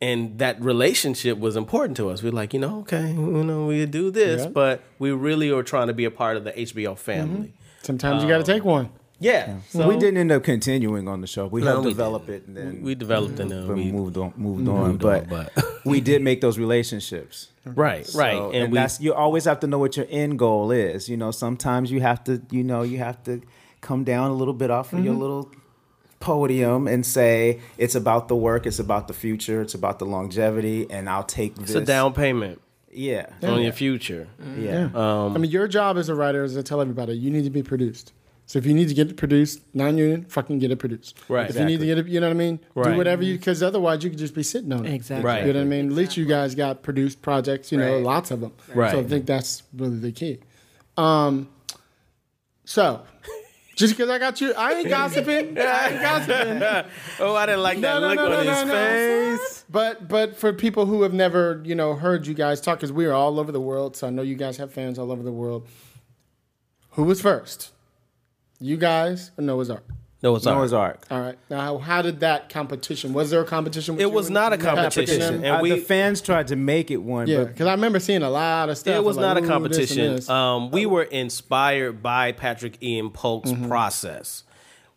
and that relationship was important to us. We're like, you know, okay, you know, we do this, Yeah. but we really are trying to be a part of the HBO family. Sometimes you got to take one. Yeah. So we didn't end up continuing on the show. We No, helped we develop it, and then We developed and then we we moved on. Moved on, but, but- we did make those relationships. right, right, and, and, we that's you always have to know what your end goal is. You know, sometimes you have to, you know, you have to come down a little bit off of your Mm-hmm. little podium and say it's about the work, it's about the future, it's about the longevity, and I'll take this. it's a down payment Yeah, on your future. yeah. I mean, your job as a writer is to tell everybody you need to be produced. So if you need to get it produced, non-union, fucking get it produced. Right. If you need to get it, you know what I mean. Right. Do whatever you, because otherwise you could just be sitting on it. Exactly. Right. You know what I mean. At least you guys got produced projects. You know, lots of them. Right. So I think that's really the key. Um. So. Just because I got you, I ain't gossiping. I ain't gossiping. Oh, I didn't like that No, look no, on no, his no, no. face. But but for people who have never you know heard you guys talk, because we are all over the world, so I know you guys have fans all over the world. Who was first? You guys or Noah's Ark? Noah's Ark. Noah's Ark. All right. Now, how did that competition? Was there a competition? With It was not a Patrick and competition. And Uh, we- the fans tried to make it one, yeah, because I remember seeing a lot of stuff. It was like, not a ooh, this competition. this. Um, we were inspired by Patrick Ian Polk's Mm-hmm. process,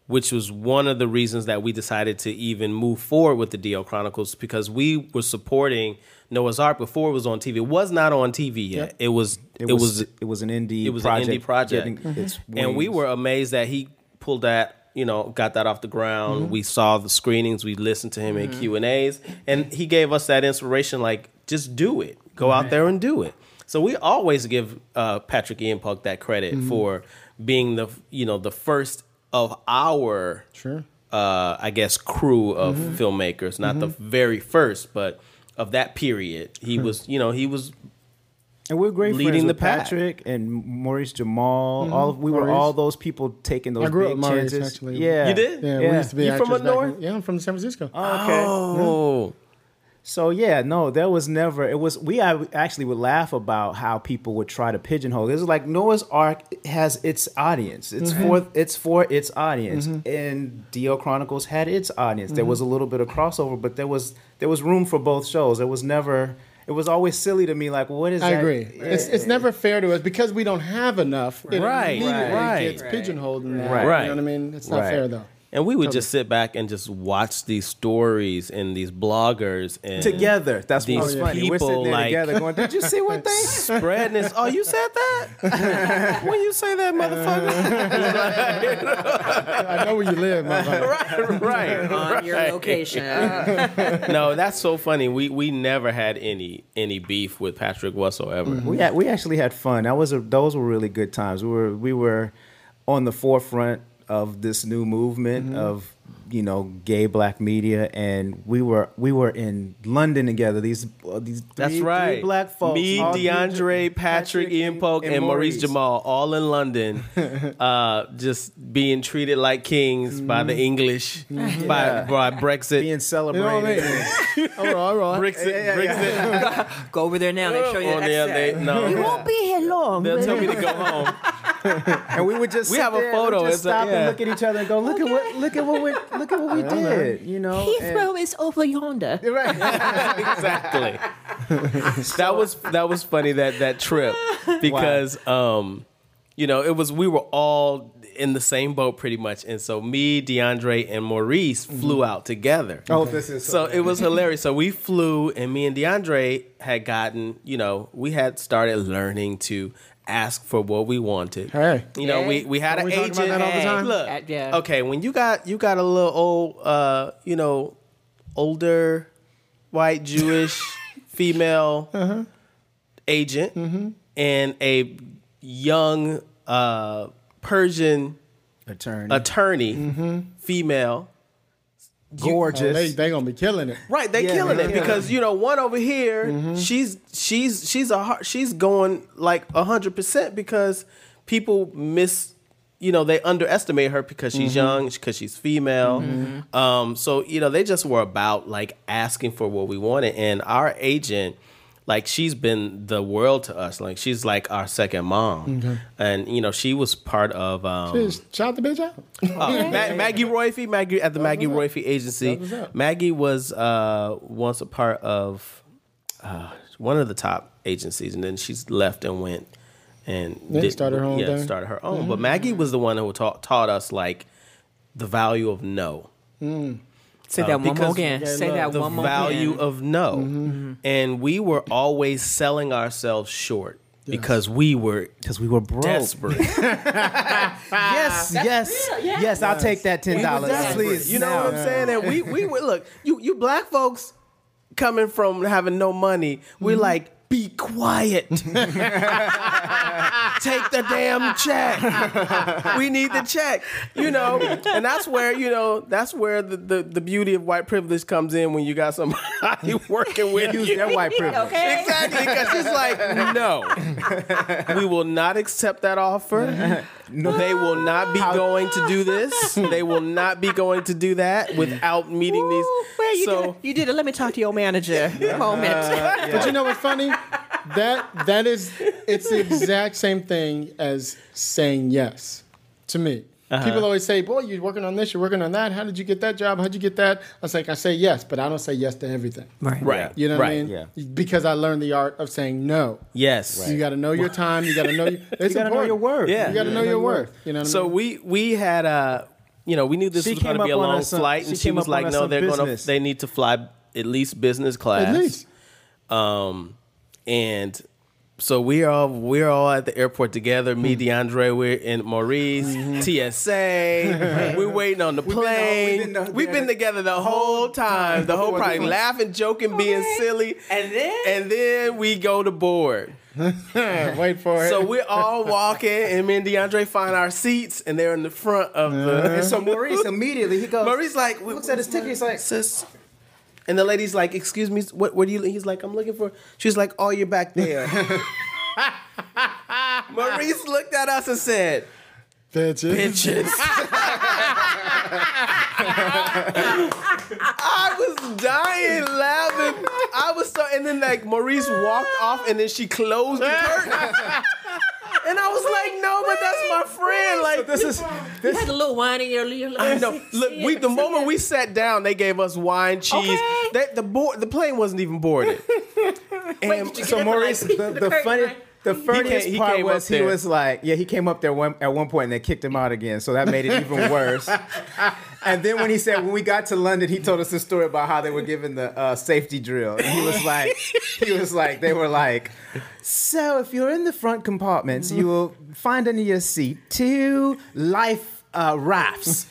which was one of the reasons that we decided to even move forward with the DL Chronicles because we were supporting Noah's Ark before it was on TV. It was not on TV yet. Yep. It was. it, was, it was an indie. it was an project indie project. getting its and we were amazed that he pulled that you know got that off the ground. Mm-hmm. we saw the screenings. We listened to him in q and a's. And he gave us that inspiration like just do it. Go out there and do it. So we always give uh, patrick ian Polk that credit Mm-hmm. for being the you know the first of our Sure. uh, i guess crew of Mm-hmm. filmmakers. Not the very first but of that period. He was you know he was And we're great leading friends the with pack. Patrick and Maurice Jamal. Mm-hmm. All of, we were all those people taking those I grew big with Maurice, chances. actually. Yeah, You did? Yeah, we used to be You from actors up north? in- yeah, I'm from San Francisco. Oh, okay. oh So yeah, no, there was never. It was we actually would laugh about how people would try to pigeonhole. This is like Noah's Ark has its audience. It's mm-hmm. for it's for its audience, mm-hmm. and DL Chronicles had its audience. There was a little bit of crossover, but there was there was room for both shows. There was never. It was always silly to me. Like, what is I that? agree. It's it's never fair to us because we don't have enough. It Right, immediately right, gets pigeonholed in that. Right. You know what I mean? It's not Right. fair though. And we would just sit back and just watch these stories and these bloggers and together. That's These what was funny. We're sitting there like- together going, Did you see what they spreading this. Oh, you said that? when you say that, motherfucker? I know where you live, motherfucker. right, right. on your location. No, that's so funny. We we never had any any beef with Patrick whatsoever. Mm-hmm. We had, we actually had fun. That was a, those were really good times. We were we were on the forefront of this new movement of you know gay black media, and we were we were in London together. These uh, these three, That's three black folks. Me, Deondray, Patrick, Ian Polk, and, Maurice Jamal, all in London, uh, just being treated like kings by the English, by, by Brexit. being You know celebrated. I mean? all right, all right. Brexit, Brexit. Go over there now. They show you Oh, the yeah, they, no, won't be here long. they'll tell me to go home. and we would just We sit have a there and photo. We'd just a- stop yeah. and look at each other and go, look at what look at what we look at what we did. You know, Heathrow is over yonder. And- right. exactly. that was that was funny that that trip because um you know it was we were all in the same boat pretty much and so me Deondray and Maurice flew out together. Oh, this is So it was hilarious. So we flew, and me and Deondray had gotten, you know, we had started learning to ask for what we wanted. Hey. you know, we we had Don't an we agent. about that all the time? Look, Uh, yeah. okay, when you got you got a little old, uh, you know, older, white Jewish female Uh-huh. agent Mm-hmm. and a young uh, Persian attorney. attorney, Mm-hmm. female. Gorgeous. Oh, they they gonna be killing it. Right, they Yeah, killing they it killing because you know one over here, Mm-hmm. she's she's she's a har- she's going like hundred percent because people miss, you know, they underestimate her because she's Mm-hmm. young, because she's female. Um, so you know they just were about like asking for what we wanted, and our agent. Like she's been the world to us. Like she's like our second mom, and you know she was part of. Um, shout the bitch out. Oh, Ma- Maggie Royfee, Maggie at the Maggie Royfee agency. Maggie was uh, once a part of uh, one of the top agencies, and then she's left and went and Then started her own yeah, thing. Mm-hmm. started her own. But Maggie was the one who taught taught us like the value of no. Say Uh, that one more because again. Say look, that one more value of no, Mm-hmm. and we were always selling ourselves short because we were Because we were broke. desperate. Yes, yes, yes, I'll take that ten dollars, please. You know what I'm now. saying? And we we were look, you you black folks coming from having no money, we're Mm-hmm. like, be quiet. Take the damn check. we need the check. You know, and that's where, you know, that's where the, the, the beauty of white privilege comes in when you got somebody working with Use you. their white privilege. Okay. Exactly, because it's like, no, we will not accept that offer. They will not be going to do this. They will not be going to do that without meeting these. Ooh, well, you, so did it. you did it. Let me talk to your manager. Moment. Uh, but you know what's funny? That that is it's the exact same thing as saying yes to me. Uh-huh. People always say, "Boy, you're working on this, you're working on that. How did you get that job? How'd you get that?" I was like, "I say yes, but I don't say yes to everything." right. right, You know right. what I mean? Yeah. Because I learned the art of saying no. Yes. You got to know your time. You got to know. Your, it's You gotta know your worth. Yeah. You got to know your worth. You know what I So mean? we we had uh you know we knew this She was going to came be a up on long us some- flight, she and she was like, "No, they're going to they need to fly at least business class." At least. Um, and so we're all we're all at the airport together. Me, Hmm. Deondray, we're in Maurice, Mm-hmm. TSA. we're waiting on the been on- plane. we've been We've been, together together the whole time, the whole before the time, laughing, joking, being silly. And then? and then we go to board. Wait for it. So we're all walking, and me and DeAndre find our seats, and they're in the front of the. And so Maurice immediately he goes. Maurice like looks at his ticket. He's like, sis. And the lady's like, "Excuse me, what? What do you?" He's like, "I'm looking for." She's like, "Oh, you're back there." Maurice looked at us and said, Bitches. "Bitches." I was dying laughing. I was so, and then like Maurice walked off, and then she closed the curtain. And I was like, "No, but that's my friend." Like "This is You had a little wine in your your- I know. Look, we the moment we sat down, they gave us wine, cheese. Okay. They, the board, the plane wasn't even boarded. And did you so get Maurice. like, The, the the funny. like- The funniest he part came up was he was like, yeah, he came up there one, at one point and they kicked him out again, so that made it even worse. And then when he said when we got to London, he told us the story about how they were given the uh, safety drill. And he was like, he was like, they were like, so if you're in the front compartments, you will find under your seat two life uh, rafts.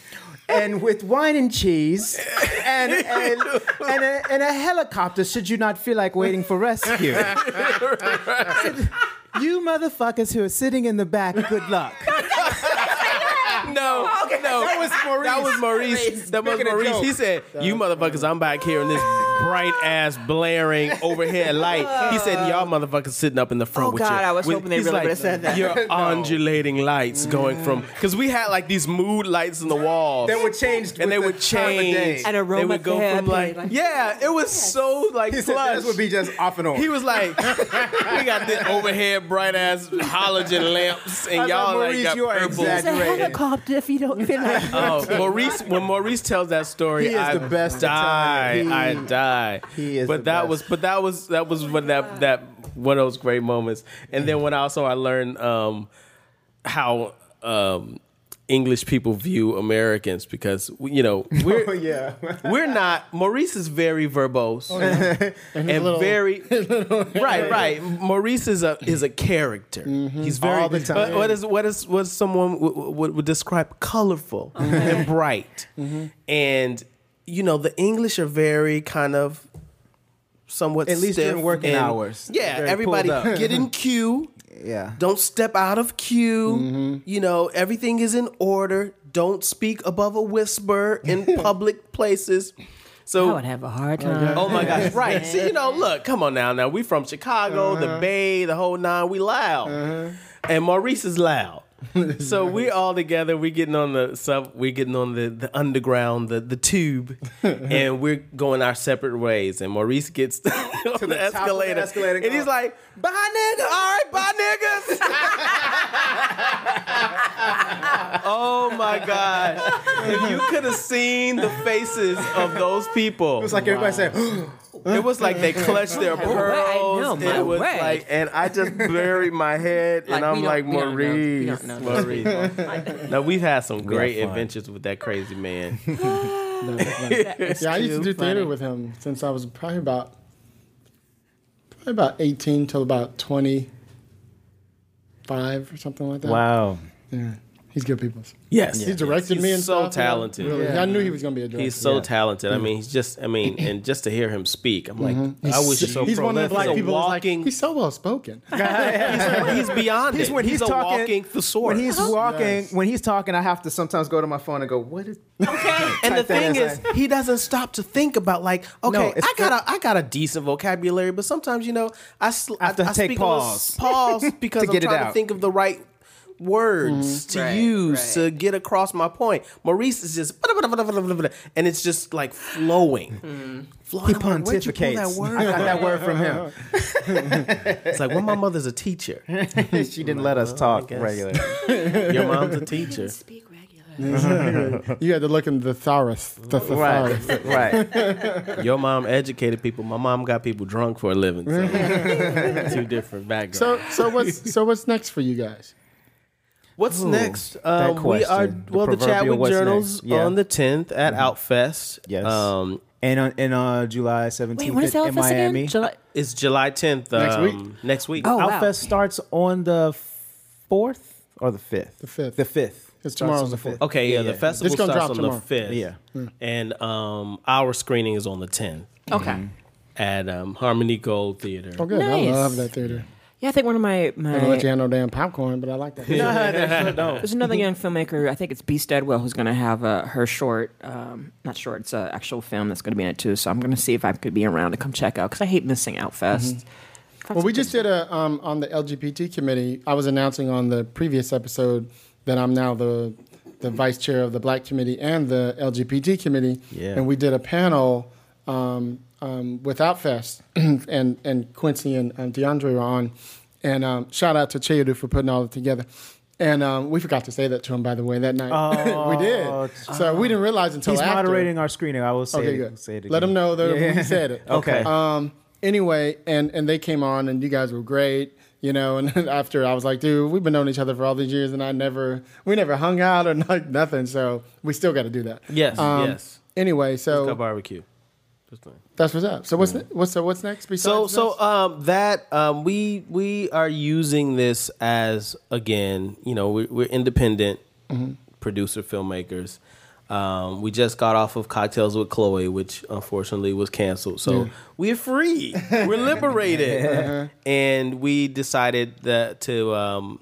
And with wine and cheese, and and, and, a, and a helicopter, should you not feel like waiting for rescue. You motherfuckers who are sitting in the back, good luck. No, no, that was Maurice. That was Maurice. That was Maurice. He said, "You motherfuckers, I'm back here in this bright ass blaring overhead light." He said, "Y'all motherfuckers sitting up in the front Oh, with God, your." I was with- hoping they he's really like, would've said that. Your undulating lights going from because we had like these mood lights in the walls. They would change, and they with would the time of change. And they would go from like, like- yeah, it was so like He said this would be just off and on. He was like, we got this overhead bright ass halogen lamps, and I y'all like, like got you are purple. It's a exaggerating. Helicopter if you don't feel like. Oh, Maurice! When Maurice tells that story, He is I the best Die, telling. I He- die. he is But the that best. was, but that was, that was what that that one of those great moments. And then when also I learned um, how um, English people view Americans because you know Oh, we're yeah. we're not. Maurice is very verbose oh, and, little- very right, right. Maurice is a is a character. Mm-hmm. He's very All the time. But what is what is what someone would, would describe colorful and bright, mm-hmm. and you know the English are very kind of somewhat At least during working and- hours. Yeah, Very everybody get in queue. Yeah. Don't step out of queue. Mm-hmm. You know, everything is in order. Don't speak above a whisper in public places. So I So, would have a hard time. oh my gosh, right. See, you know, look, come on now. Now, we from Chicago, Uh-huh. the Bay, the whole nine, we loud. And Maurice is loud. so we all together, we getting on the sub, we getting on the, the underground, the, the tube, and we're going our separate ways. And Maurice gets on the, the the escalator, escalator and he's like, "Bye, nigga. All right, bye, niggas." oh my god! If you could have seen the faces of those people, It was like everybody said, it was like they clutched their pearls. know, and my it was way. like, and I just buried my head, and Like, I'm we don't- like, we don't. We Maurice, don't know. Maurice. no, we've had some great adventures with that crazy man. Yeah, I used to do theater with him since I was probably about probably about eighteen till about twenty five or something like that. "Wow, Yeah, he's good people. Yes, He directed He's me and so stuff. talented. Really, Yeah. I knew he was going to be a director. He's so Yeah. talented. I mean, he's just. I mean, mm-hmm. and just to hear him speak, I'm like, mm-hmm. I wish he's, so he's one of the prolific. black people. that's walking. Like, he's so well spoken. he's beyond He's it. when he's, a talking, walking thesaurus. When he's walking, when he's talking, I have to sometimes go to my phone and go, "What is?" Okay. and the type that thing as is, he doesn't stop to think about like, okay, it's I got a, I got a decent vocabulary, but sometimes you know, I, sl- I, have to take speak a little pause. pause because To I'm get it trying to out. think of the right words mm-hmm. to Right, use right. to get across my point. Maurice is just, and it's just like flowing. Hmm. Flowing. He I'm like, Where'd you pontificates. that word? I got that word from him. It's like, well, my mother's a teacher. she didn't let us talk oh, guess. regularly. Your mom's a teacher. Speak regular. You had to look in the thesaurus. The thesaurus. right, right. Your mom educated people. My mom got people drunk for a living. So two different backgrounds. So, so what's so what's next for you guys? What's Ooh, next? that Um, we are question. The well, the proverbial Chadwick Journals. Yeah. on the tenth at Outfest. Yes. um, And on in uh, July seventeenth Wait, when is in Outfest Miami. again? July- it's July tenth Next um, week? Next week. Oh, wow. Outfest starts on the fourth or the fifth. The fifth. The fifth. It's tomorrow's the fifth. fourth. Okay, yeah, Yeah, the festival It's gonna starts drop on tomorrow. the fifth. Yeah. and um, our screening is on the tenth Okay. at um, Harmony Gold Theater. Oh, good. I love that theater. Yeah, I think one of my I don't let you have no damn popcorn, but I like that. There's another young filmmaker. I think it's B. Steadwell who's going to have uh, her short, um, not short. It's an actual film that's going to be in it too. So I'm going to see if I could be around to come check out because I hate missing Outfest. Well, we just did a um, on the LGBT committee. I was announcing on the previous episode that I'm now the the vice chair of the Black committee and the LGBT committee. Yeah. And we did a panel um, um, with Outfest, and and Quincy and um, DeAndre were on. And um, shout out to Chedu for putting all it together. And um, we forgot to say that to him, by the way, that night. we did. So we didn't realize until He's after. moderating our screening. I will say Okay, it, good. say it again. Let him know that Yeah. he said it. Okay. Um, anyway, and and they came on, and you guys were great. You know, and after I was like, dude, we've been knowing each other for all these years, and I never, we never hung out or like nothing. So we still got to do that. Yes, Um, yes. Anyway, so barbecue. Just saying. that's what's up. So what's ne- what's so what's next? So Besides so this? um that um we we are using this as again you know we're, we're independent producer filmmakers. Um, we just got off of Cocktails with Chloe, which unfortunately was canceled. So we're free, we're liberated, and we decided that to um,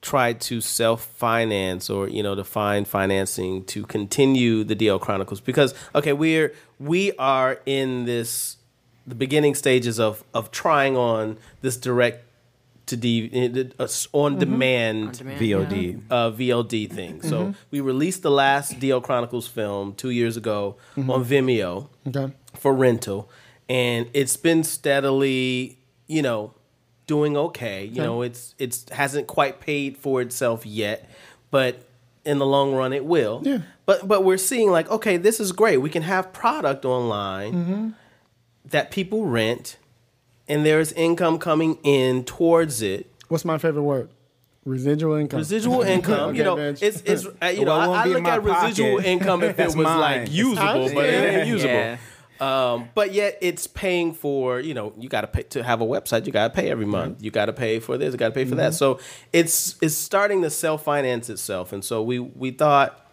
try to self finance or you know to find financing to continue the DL Chronicles because okay we're we are in this the beginning stages of of trying on this direct to D uh, on demand demand, VOD. uh, VOD thing. So we released the last DL Chronicles film two years ago on Vimeo okay, for rental, and it's been steadily, you know, doing okay. You know, it's it's hasn't quite paid for itself yet, but in the long run, it will. Yeah. But but we're seeing like, okay, this is great. We can have product online that people rent, and there is income coming in towards it. what's my favorite word? Residual income. Residual income, Okay, you know, it's it's uh, you know, Well, it I, I look at residual pocket. income if it was mine. like usable, but it ain't usable. Yeah. Um, but yet it's paying for you know you got to pay to have a website. You got to pay every month. You got to pay for this. You got to pay for that. So it's it's starting to self finance itself. And so we we thought,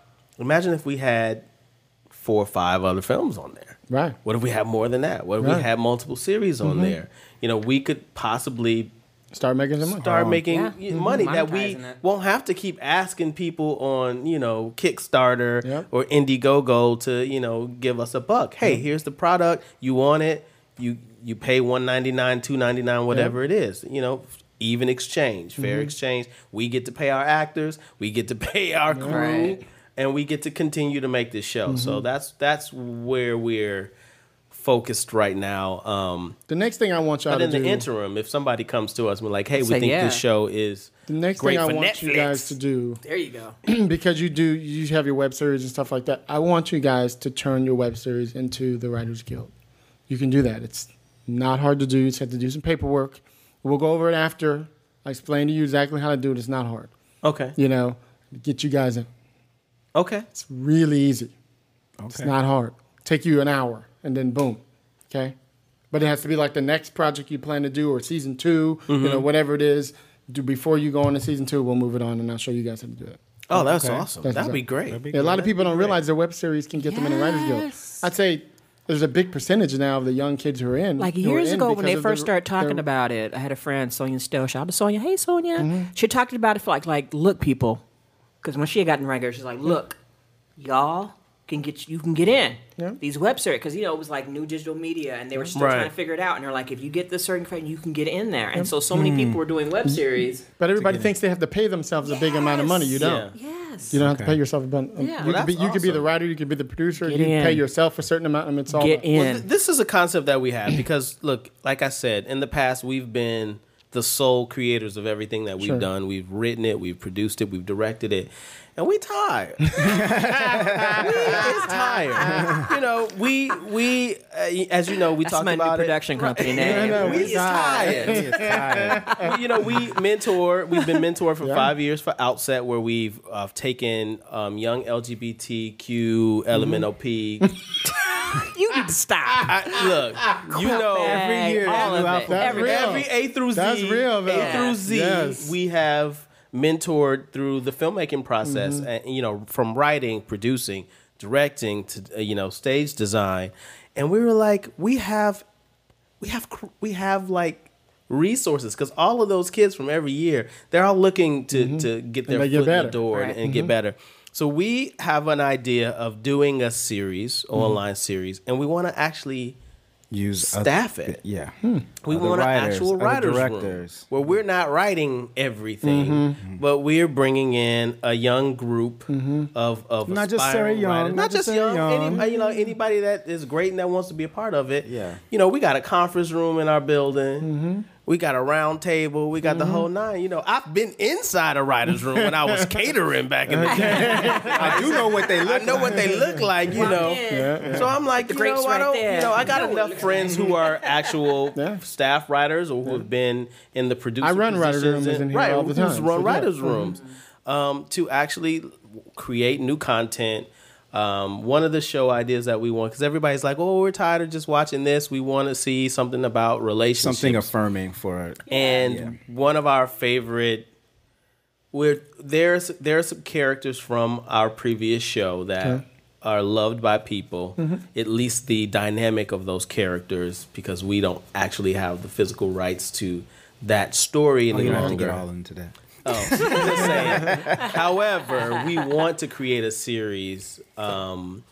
imagine if we had four or five other films on there. Right. What if we had more than that? What if Right. we had multiple series on there? You know, we could possibly Start making some money. start making Yeah. y- money that we it. won't have to keep asking people on you know Kickstarter Yep. or Indiegogo to you know give us a buck. Hey, here's the product. You want it? You you pay one ninety nine, two ninety nine, whatever it is. You know, even exchange, fair Mm-hmm. exchange. We get to pay our actors. We get to pay our crew. Right. And we get to continue to make this show. So Mm-hmm. that's that's where we're focused right now. Um, The next thing I want y'all to do. but to in the interim, if somebody comes to us and we're like, "Hey, we think yeah. this show is the next great thing I for want you guys to do There you go. because you do you have your web series and stuff like that. I want you guys to turn your web series into the Writers Guild. You can do that. It's not hard to do. You just have to do some paperwork. We'll go over it after. I explain to you exactly how to do it. It's not hard. okay, You know, get you guys in. Okay, It's really easy. Okay. It's not hard. Take you an hour and then boom. Okay? But it has to be like the next project you plan to do or season 2 you mm-hmm. know, whatever it is. Do before you go on to season two, we'll move it on and I'll show you guys how to do it. Oh, that's awesome. That's That'd what's be great. Yeah, a lot of people don't realize their web series can get them in the Writers Guild. I'd say there's a big percentage now of the young kids who are in. Like years in ago when they first the- started talking their- about it, I had a friend, Sonia Still. Shout out to Sonia. Hey, Sonia. She talked about it for like, like, look, people, because when she had gotten regular, she's like, look, y'all can get you can get in Yeah. these web series because you know it was like new digital media and they were still Right. trying to figure it out and they're like, if you get this certain crate, you can get in there. And so so many hmm. people were doing web series. But everybody thinks they have to pay themselves a big amount of money. You don't. Yeah. Yes. You don't have to pay yourself a bunch. Um, yeah. You, Well, could be, that's you could be the writer, you could be the producer, Get you in. pay yourself a certain amount, and it's all Get in. Well, th- this is a concept that we have because look, like I said, in the past we've been the sole creators of everything that we've Sure. done. We've written it, we've produced it, we've directed it, and we tired. we is tired. You know, we we uh, as you know, we That's talked my new about production it. company name. know, We is tired. We- you know, we mentor. We've been mentored for Yeah. five years for Outset, where we've uh, taken um, young LGBTQ Mm-hmm. You need to stop. I, look, you know, Every year, all it. Every, every A through Z, That's real, though. A through Z, Yes. we have mentored through the filmmaking process, Mm-hmm. and you know, from writing, producing, directing to uh, you know, stage design, and we were like, we have, we have, we have like resources because all of those kids from every year, they're all looking to to get their Mm-hmm. foot get in the door Right. and get better. So we have an idea of doing a series, Mm-hmm. online series, and we want to actually Use staff other- it. Yeah. Hmm. We Other want an actual writers directors. room where we're not writing everything, mm-hmm. mm-hmm. but we're bringing in a young group mm-hmm. of of Not just Sarah Young, writers. not not just young, Young. Any, you know anybody that is great and that wants to be a part of it. Yeah. you know we got a conference room in our building. Mm-hmm. Mm-hmm. We got a round table. We got the Mm-hmm. whole nine. You know, I've been inside a writer's room when I was catering back in the day. I do know what they look. I look know what they look like, you know. in. So I'm like, you grapes know, I don't, there. you know, I got You know enough looks friends who are actual Yeah. staff writers or who have been in the producer. I run writers' rooms in here right, all the who's time, run so yeah. writers' rooms um, to actually create new content. Um, one of the show ideas that we want, because everybody's like, "Oh, we're tired of just watching this. We want to see something about relationships." something affirming for It. And one of our favorite, we're there's there are some characters from our previous show that are loved by people. At least the dynamic of those characters, because we don't actually have the physical rights to that story any you don't have to get all into that. Oh, just saying. However, we want to create a series um,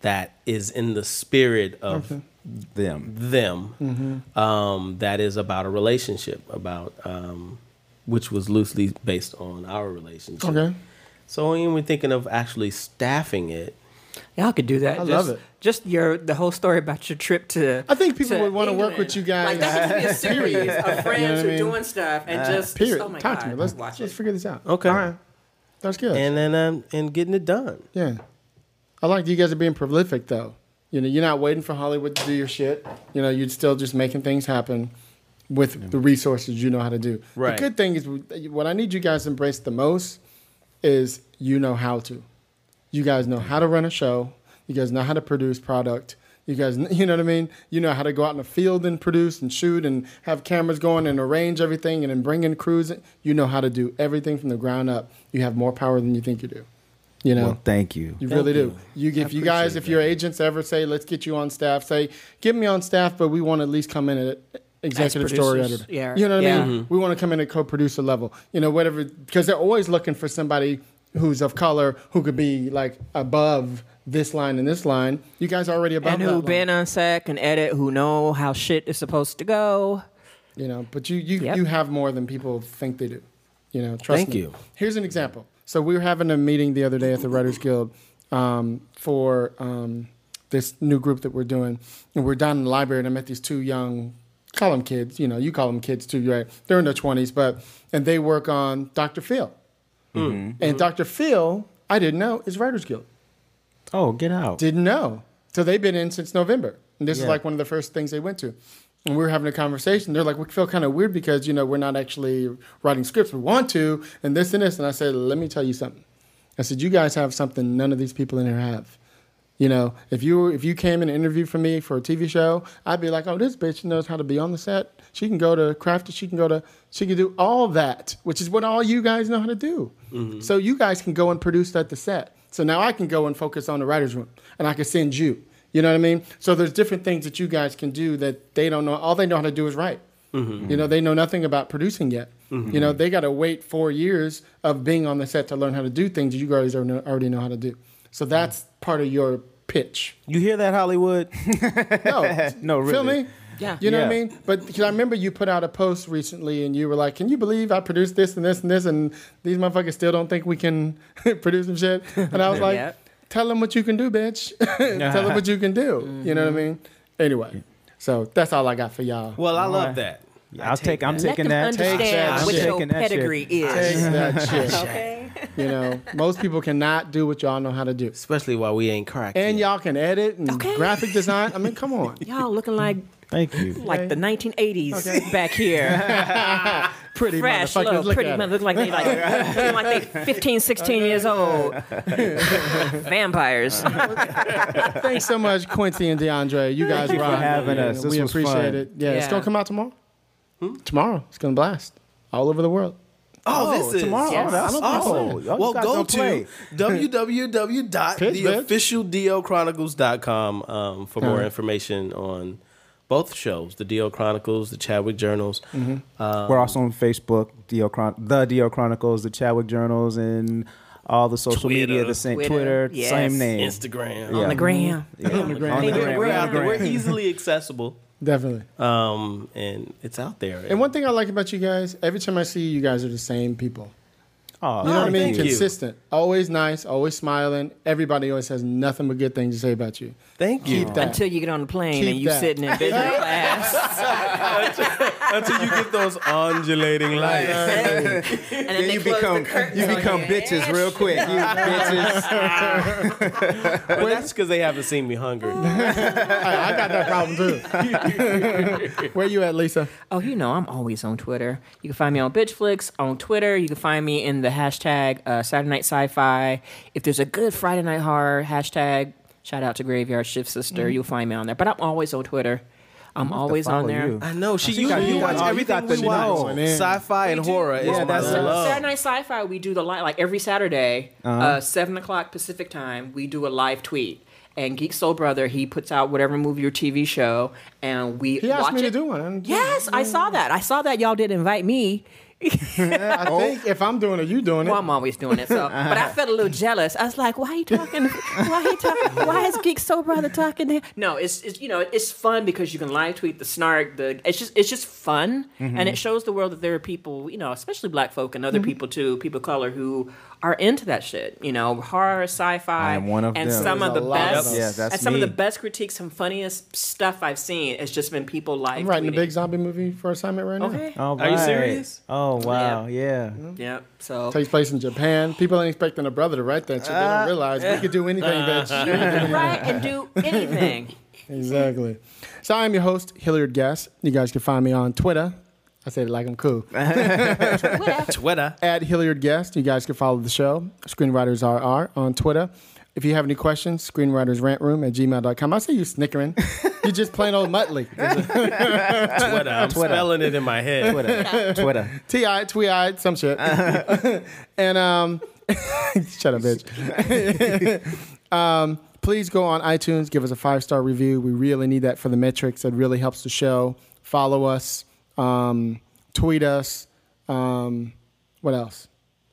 that is in the spirit of Them. them um, that is about a relationship about um, which was loosely based on our relationship Okay. so when we're thinking of actually staffing it Y'all could do that. I just, love it. Just your the whole story about your trip to. I think people to would wanna work with you guys. Like that could be a series of friends You know what I who are doing stuff and just. Period. Oh my Talk God, to me. Let's watch let's it. figure this out. Okay. All right. That's good. and then um, and getting it done yeah. I like you guys are being prolific though. You know, you're not waiting for Hollywood to do your shit. You know, you're still just making things happen with the resources you know how to do. Right. The good thing is what I need you guys to embrace the most is you know how to. You guys know how to run a show. You guys know how to produce product. You guys, you know what I mean? You know how to go out in the field and produce and shoot and have cameras going and arrange everything and then bring in crews. You know how to do everything from the ground up. You have more power than you think you do. You know? Well, thank you. You really do. You, if you guys, appreciate if your agents ever say, "Let's get you on staff," say, "Get me on staff," but we want to at least come in at executive story editor. yeah. You know what Yeah. I mean? We want to come in at co-producer level. You know, whatever, because they're always looking for somebody who's of color who could be like above this line and this line. You guys are already above that. And that who line, been on set and edit, who know how shit is supposed to go. You know, but you you Yep. you have more than people think they do. You know, trust Thank me. you. Here's an example. So we were having a meeting the other day at the Writers Guild um, for um, this new group that we're doing, and we're down in the library, and I met these two young, call them kids. You know, you call them kids too, right? They're in their twenties, but and they work on Dr. Phil, Mm-hmm. Mm-hmm. and Dr. Phil, I didn't know is Writers Guild. Oh, get out. Didn't know. So they've been in since November. And this is like one of the first things they went to. And we were having a conversation. They're like, we feel kind of weird because, you know, we're not actually writing scripts. We want to, and this and this. And I said, let me tell you something. I said, you guys have something none of these people in here have. You know, if you were, if you came and interviewed for me for a TV show, I'd be like, oh, this bitch knows how to be on the set. She can go to craft. She can go to, she can do all that, which is what all you guys know how to do. Mm-hmm. So you guys can go and produce at the set. So now I can go and focus on the writer's room and I can send you. You know what I mean? So there's different things that you guys can do that they don't know. All they know how to do is write. Mm-hmm. You know, they know nothing about producing yet. Mm-hmm. You know, they got to wait four years of being on the set to learn how to do things that you guys already know- already know how to do. So that's part of your pitch. you hear that hollywood No, No, really. Feel really. me? Yeah. You know what I Yeah. mean? But 'cause I remember you put out a post recently and you were like, Can you believe I produced this and this and this and these motherfuckers still don't think we can produce some shit? And I was like, Yeah. Tell them what you can do, bitch. Tell them what you can do. You know what I mm-hmm. mean? Anyway, so that's all I got for y'all. well i love that I'll take. I'm Let taking them that. understand that what shit. your Taking that shit. pedigree Take is. that shit. Okay. You know, most people cannot do what y'all know how to do. especially while we ain't cracked And yet. y'all can edit and Okay. graphic design. I mean, come on. Y'all looking like Thank you. like the 1980s back here. Pretty Fresh, motherfuckers. little Look pretty at look like they like seem like they 15, 16 years old. Vampires. Thanks so much, Quincy and Deondray. You guys you for having Yeah, us. This we was appreciate fun. it. Yeah, it's gonna come out tomorrow. Hmm? Tomorrow, it's gonna blast all over the world. Oh, this is tomorrow. Yes. Oh, that's I awesome. think Y'all well, go don't to play. www.theofficialdlchronicles.com um, for more Alright. information on both shows, the DL Chronicles, the Chadwick Journals. Mm-hmm. We're also on Facebook, DL Chron- the DL Chronicles, the Chadwick Journals, and all the social Twitter. media. The same Twitter, Twitter, yes. same name. Instagram. Yeah. On the gram. Yeah. On the gram. On the Hey, gram. We're, out there. On We're easily accessible, Definitely. um, and it's out there. And one thing I like about you guys, every time I see you, you guys are the same people. Oh, You know what I mean? thank you. Consistent. Always nice, always smiling. Everybody always has nothing but good things to say about you. Thank you. Keep that. Until you get on the plane Keep and you that. sitting in business class, Until you get those undulating lights. and then, Then they you close become the you become your bitches head. real quick. You bitches. But that's because they haven't seen me hungry. Oh. I, I got that problem too. Where you at, Lisa? Oh, you know, I'm always on Twitter. You can find me on Bitchflix on Twitter. You can find me in the hashtag uh, Saturday Night Sci-Fi. If there's a good Friday Night Horror hashtag, shout out to Graveyard Shift Sister. You'll find me on there. But I'm always on Twitter. I'm always on there. you. I know. She you you, got- you you watch got- oh, you everything got we watch. Sci-fi and do. horror is Yeah, that's So love. Saturday Night Sci-Fi, we do the live like every Saturday, Uh-huh. uh seven o'clock Pacific time. We do a live tweet, and Geek Soul Brother he puts out whatever movie or TV show, and we He asked me it. to do one. I didn't Yes, I saw that. I saw that y'all did invite me. I oh. think if I'm doing it, you doing it. Well, I'm always doing it. So, but I uh-huh. felt a little jealous. I was like, "Why he talking? Why he talking? Why is Geek Soul Brother talking?" To him? No, it's, it's you know it's fun because you can live tweet the snark. The it's just it's just fun, and mm-hmm. it shows the world that there are people, you know, especially Black folk and other mm-hmm. people too, people of color who are into that shit. You know, horror, sci-fi, I am one of and them. some of the a lot of best. Yeah, that's and some of the best critiques, some funniest stuff I've seen. has just been people live. I'm writing a big zombie movie for assignment right now. Okay. Oh, Are you serious? Oh wow, yeah. Mm-hmm. Yeah. So Takes place in Japan. People ain't expecting a brother to write that shit. They don't uh, realize we could do anything, uh, bitch. write and do anything. exactly. So I'm your host, Hilliard Guess. You guys can find me on Twitter. I said it like I'm cool. Whatever. Twitter. At Hilliard Guess. You guys can follow the show. Screenwriters RR on Twitter. If you have any questions, screenwritersrantroom at gmail.com. I see you snickering. you just plain old Muttley. Twitter. I'm spelling it in my head. Twitter, Twitter. T-I, twee-eyed, some shit. and um, shut up, bitch. um, please go on iTunes, give us a five-star review. We really need that for the metrics. It really helps the show. Follow us, um, tweet us. Um, what else?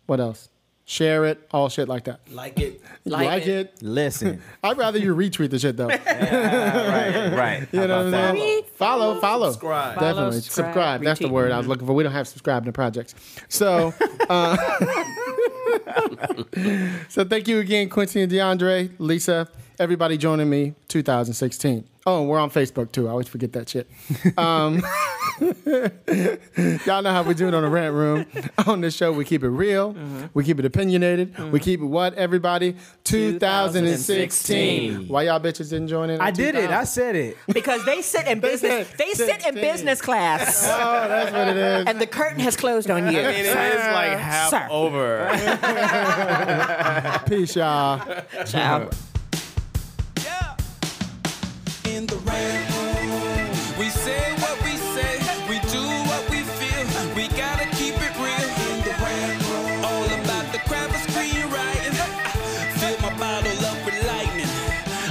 What else? Share it, all shit like that. Like it. Like, Like it. it. Listen, I'd rather you retweet the shit though. right, right. You How know what I'm that? saying? Follow, follow. Subscribe. Definitely. Follow, subscribe. subscribe, That's the word I was looking for. We don't have subscribe to projects. So uh, So thank you again, Quincy and Deondray, Lisa, everybody joining me 2016. Oh, and we're on Facebook too. I always forget that shit. Um, y'all know how we do it on the rant room. On this show, we keep it real, we keep it opinionated, we keep it what, everybody? 2016. 2016. Why y'all bitches didn't join in? I on did it. I said it. Because they sit in business. They sit in business class, Oh, that's what it is. and the curtain has closed on you. It is like half Sir. over. Peace, y'all. Ciao. In the room, we say what we say, we do what we feel. We gotta keep it real. In the room, all about the craft of screenwriting. Fill my bottle up with lightning.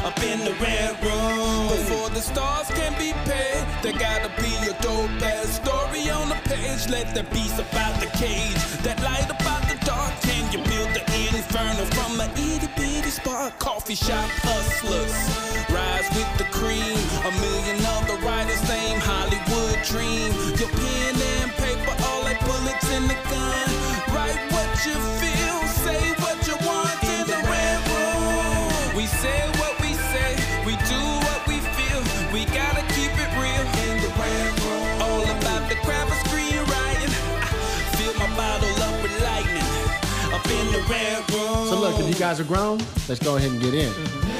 Up in the red room, before the stars can be paid, there gotta be a dope ass story on the page. Let the beast about the cage, that light about the dark. Can you build the inferno from a itty bitty spark? Coffee shop hustlers, guys are grown, let's go ahead and get in.